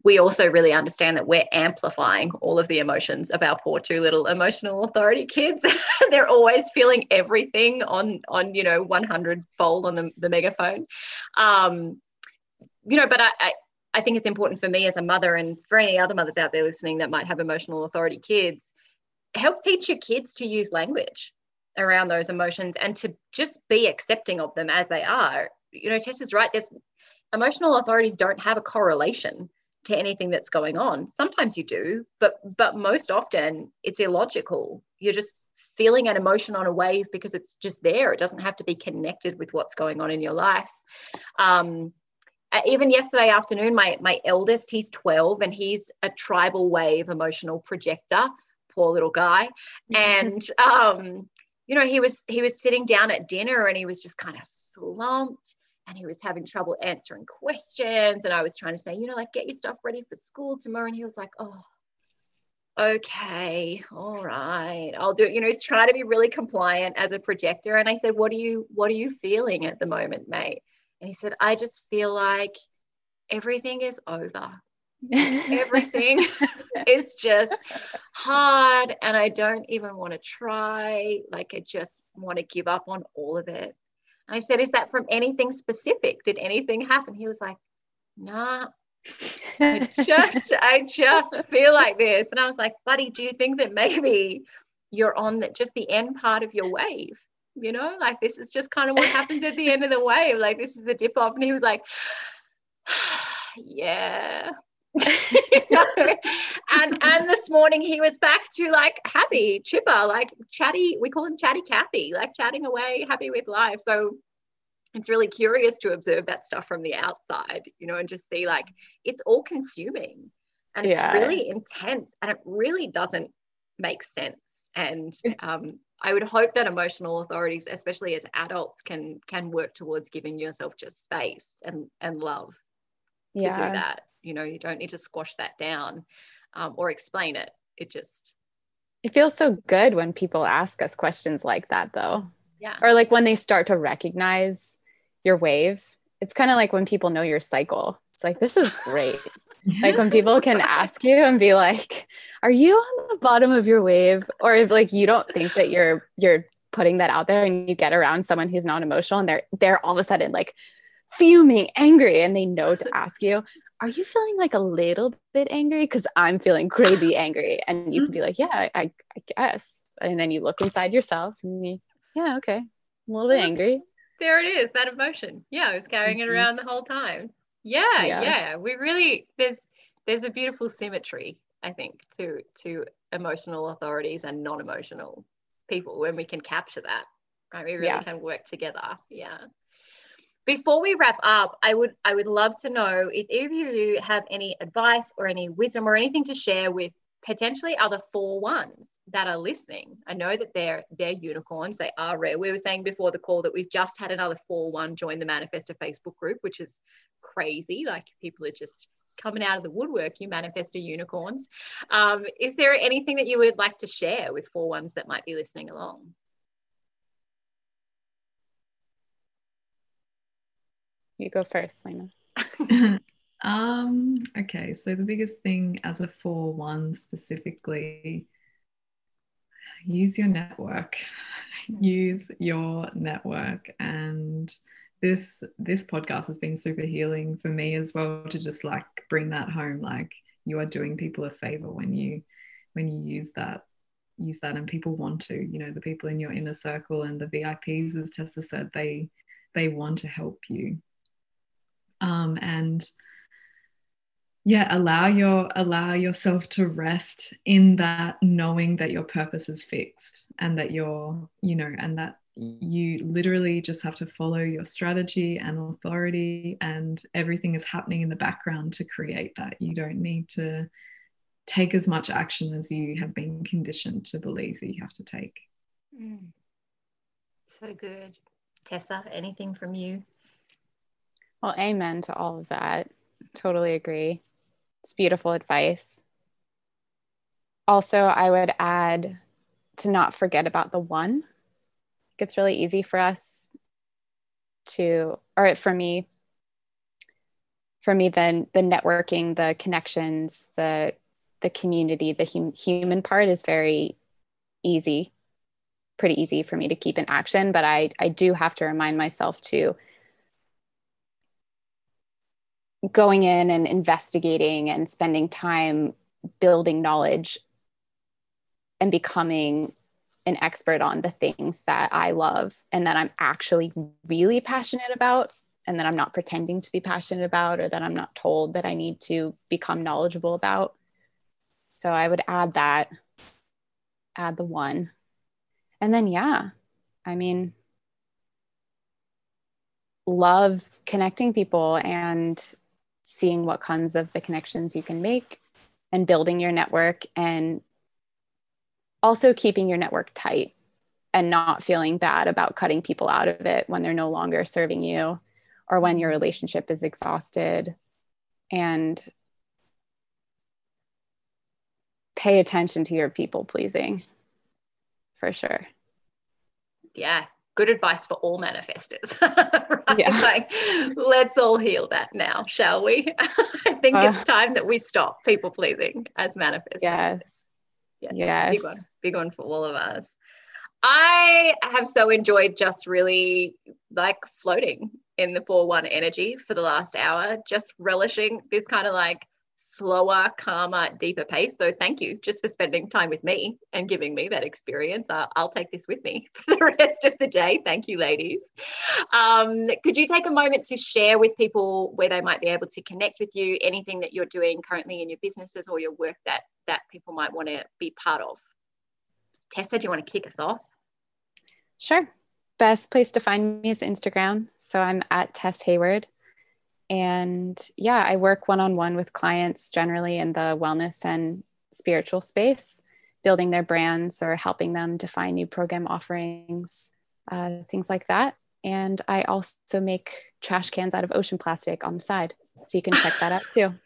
we also really understand that we're amplifying all of the emotions of our poor two little emotional authority kids. <laughs> They're always feeling everything on on you know 100 fold on the, the megaphone. Um, you know, but I, I I think it's important for me as a mother and for any other mothers out there listening that might have emotional authority kids, help teach your kids to use language around those emotions and to just be accepting of them as they are. You know, Tessa's right. There's emotional authorities don't have a correlation to anything that's going on. Sometimes you do, but but most often it's illogical. You're just feeling an emotion on a wave because it's just there. It doesn't have to be connected with what's going on in your life. Um, even yesterday afternoon, my my eldest, he's 12 and he's a tribal wave emotional projector. Poor little guy. <laughs> And um, you know, he was he was sitting down at dinner and he was just kind of slumped and he was having trouble answering questions. And I was trying to say, you know, like get your stuff ready for school tomorrow. And he was like, oh, okay, all right, I'll do it. You know, he's trying to be really compliant as a projector. And I said, what are you, what are you feeling at the moment, mate? And he said, I just feel like everything is over. everything <laughs> is just hard and I don't even want to try. Like I just want to give up on all of it. I said, Is that from anything specific? Did anything happen? He was like, Nah. I <laughs> just, I just feel like this. And I was like, buddy, do you think that maybe you're on that just the end part of your wave? You know, like this is just kind of what happens at the end of the wave. Like this is the dip off. And he was like, <sighs> yeah, <laughs> and and this morning he was back to like happy, chipper, like chatty. We call him chatty Cathy, like chatting away, happy with life. So it's really curious to observe that stuff from the outside, you know, and just see like it's all consuming and yeah. it's really intense and it really doesn't make sense. And um, I would hope that emotional authorities, especially as adults, can can work towards giving yourself just space and and love to yeah. do that you know you don't need to squash that down um, or explain it. It just it feels so good when people ask us questions like that though. Yeah. Or like when they start to recognize your wave. It's kind of like when people know your cycle. It's like this is great. <laughs> Like when people can ask you and be like are you on the bottom of your wave? Or if like you don't think that you're you're putting that out there and you get around someone who's not emotional and they're they're all of a sudden like fuming angry and they know to ask you are you feeling like a little bit angry? Because I'm feeling crazy <laughs> angry. And you can be like, yeah, I, I, guess. And then you look inside yourself and you, yeah, okay, I'm a little bit angry. There it is, that emotion. Yeah, I was carrying it mm-hmm. around the whole time. Yeah, yeah, yeah. We really there's there's a beautiful symmetry, I think, to to emotional authorities and non-emotional people when we can capture that. Right. We really yeah. can work together. Yeah before we wrap up i would i would love to know if either of you have any advice or any wisdom or anything to share with potentially other four ones that are listening. I know that they're they're unicorns. They are rare. We were saying before the call that we've just had another four one join the manifestor facebook group which is crazy. Like people are just coming out of the woodwork you manifestor unicorns. Um, is there anything that you would like to share with four ones that might be listening along You go first, Lena. <laughs> um, okay, so the biggest thing as a 4 1 specifically, use your network. <laughs> use your network. And this this podcast has been super healing for me as well to just like bring that home. Like you are doing people a favor when you when you use that use that and people want to you know the people in your inner circle and the vips as tessa said they they want to help you um, and yeah allow your allow yourself to rest in that knowing that your purpose is fixed and that you're you know and that you literally just have to follow your strategy and authority and everything is happening in the background to create that. You don't need to take as much action as you have been conditioned to believe that you have to take. Mm. so good. Tessa anything from you well, amen to all of that. Totally agree. It's beautiful advice. Also, I would add to not forget about the one. It's really easy for us to, or for me, for me then the networking the connections the the community the hum- human part is very easy pretty easy for me to keep in action but i i do have to remind myself to going in and investigating and spending time building knowledge and becoming an expert on the things that I love and that I'm actually really passionate about and that I'm not pretending to be passionate about or that I'm not told that I need to become knowledgeable about. So I would add that, add the one. And then, yeah, I mean, love connecting people and seeing what comes of the connections you can make and building your network and also keeping your network tight and not feeling bad about cutting people out of it when they're no longer serving you or when your relationship is exhausted. And pay attention to your people pleasing for sure. Yeah good advice for all manifestors <laughs> right? yeah. like let's all heal that now shall we <laughs> i think uh, it's time that we stop people pleasing as manifestors yes yes, yes. Big, one, big one for all of us I have so enjoyed just really like floating in the 4 1 energy for the last hour, just relishing this kind of like slower, calmer, deeper pace. So thank you just for spending time with me and giving me that experience. Uh, I'll take this with me <laughs> for the rest of the day. Thank you, ladies. Um, could you take a moment to share with people where they might be able to connect with you, anything that you're doing currently in your businesses or your work that that people might want to be part of? Tessa, do you want to kick us off? Sure best place to find me is Instagram. So I'm at Tess Hayward. And yeah, I work one on one with clients generally in the wellness and spiritual space, building their brands or helping them define new program offerings, uh, things like that. And I also make trash cans out of ocean plastic on the side. So you can check that out too. <laughs>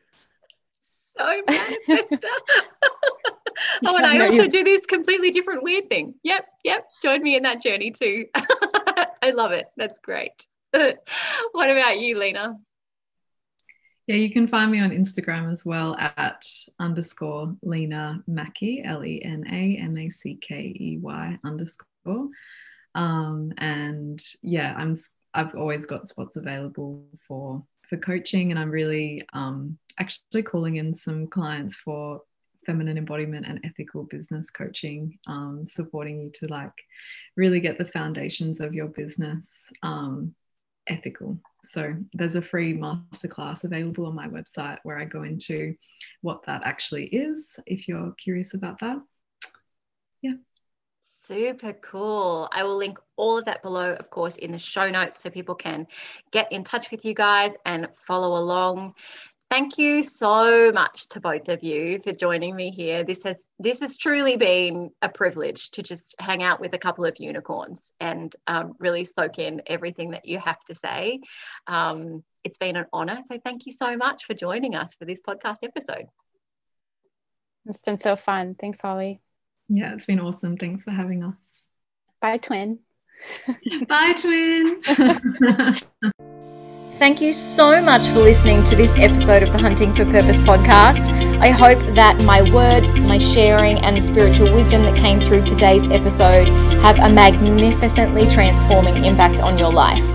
So manifest <laughs> oh, and I also you... do this completely different weird thing. Yep, yep. Join me in that journey too. <laughs> I love it. That's great. what about you, Lena? Yeah, you can find me on Instagram as well at underscore Lena Mackey, L E N A M A C K E Y underscore. Um, and yeah, I'm I've always got spots available for for coaching, and I'm really um, actually calling in some clients for feminine embodiment and ethical business coaching, um, supporting you to like really get the foundations of your business um, ethical. So there's a free masterclass available on my website where I go into what that actually is if you're curious about that. Yeah. Super cool. I will link all of that below, of course, in the show notes so people can get in touch with you guys and follow along thank you so much to both of you for joining me here. This has this has truly been a privilege to just hang out with a couple of unicorns and um, really soak in everything that you have to say. Um, it's been an honor so thank you so much for joining us for this podcast episode. It's been so fun. Thanks holly. Yeah it's been awesome. Thanks for having us. Bye twin. <laughs> Bye twin <laughs> Thank you so much for listening to this episode of the Hunting for Purpose podcast. I hope that my words, my sharing, and the spiritual wisdom that came through today's episode have a magnificently transforming impact on your life.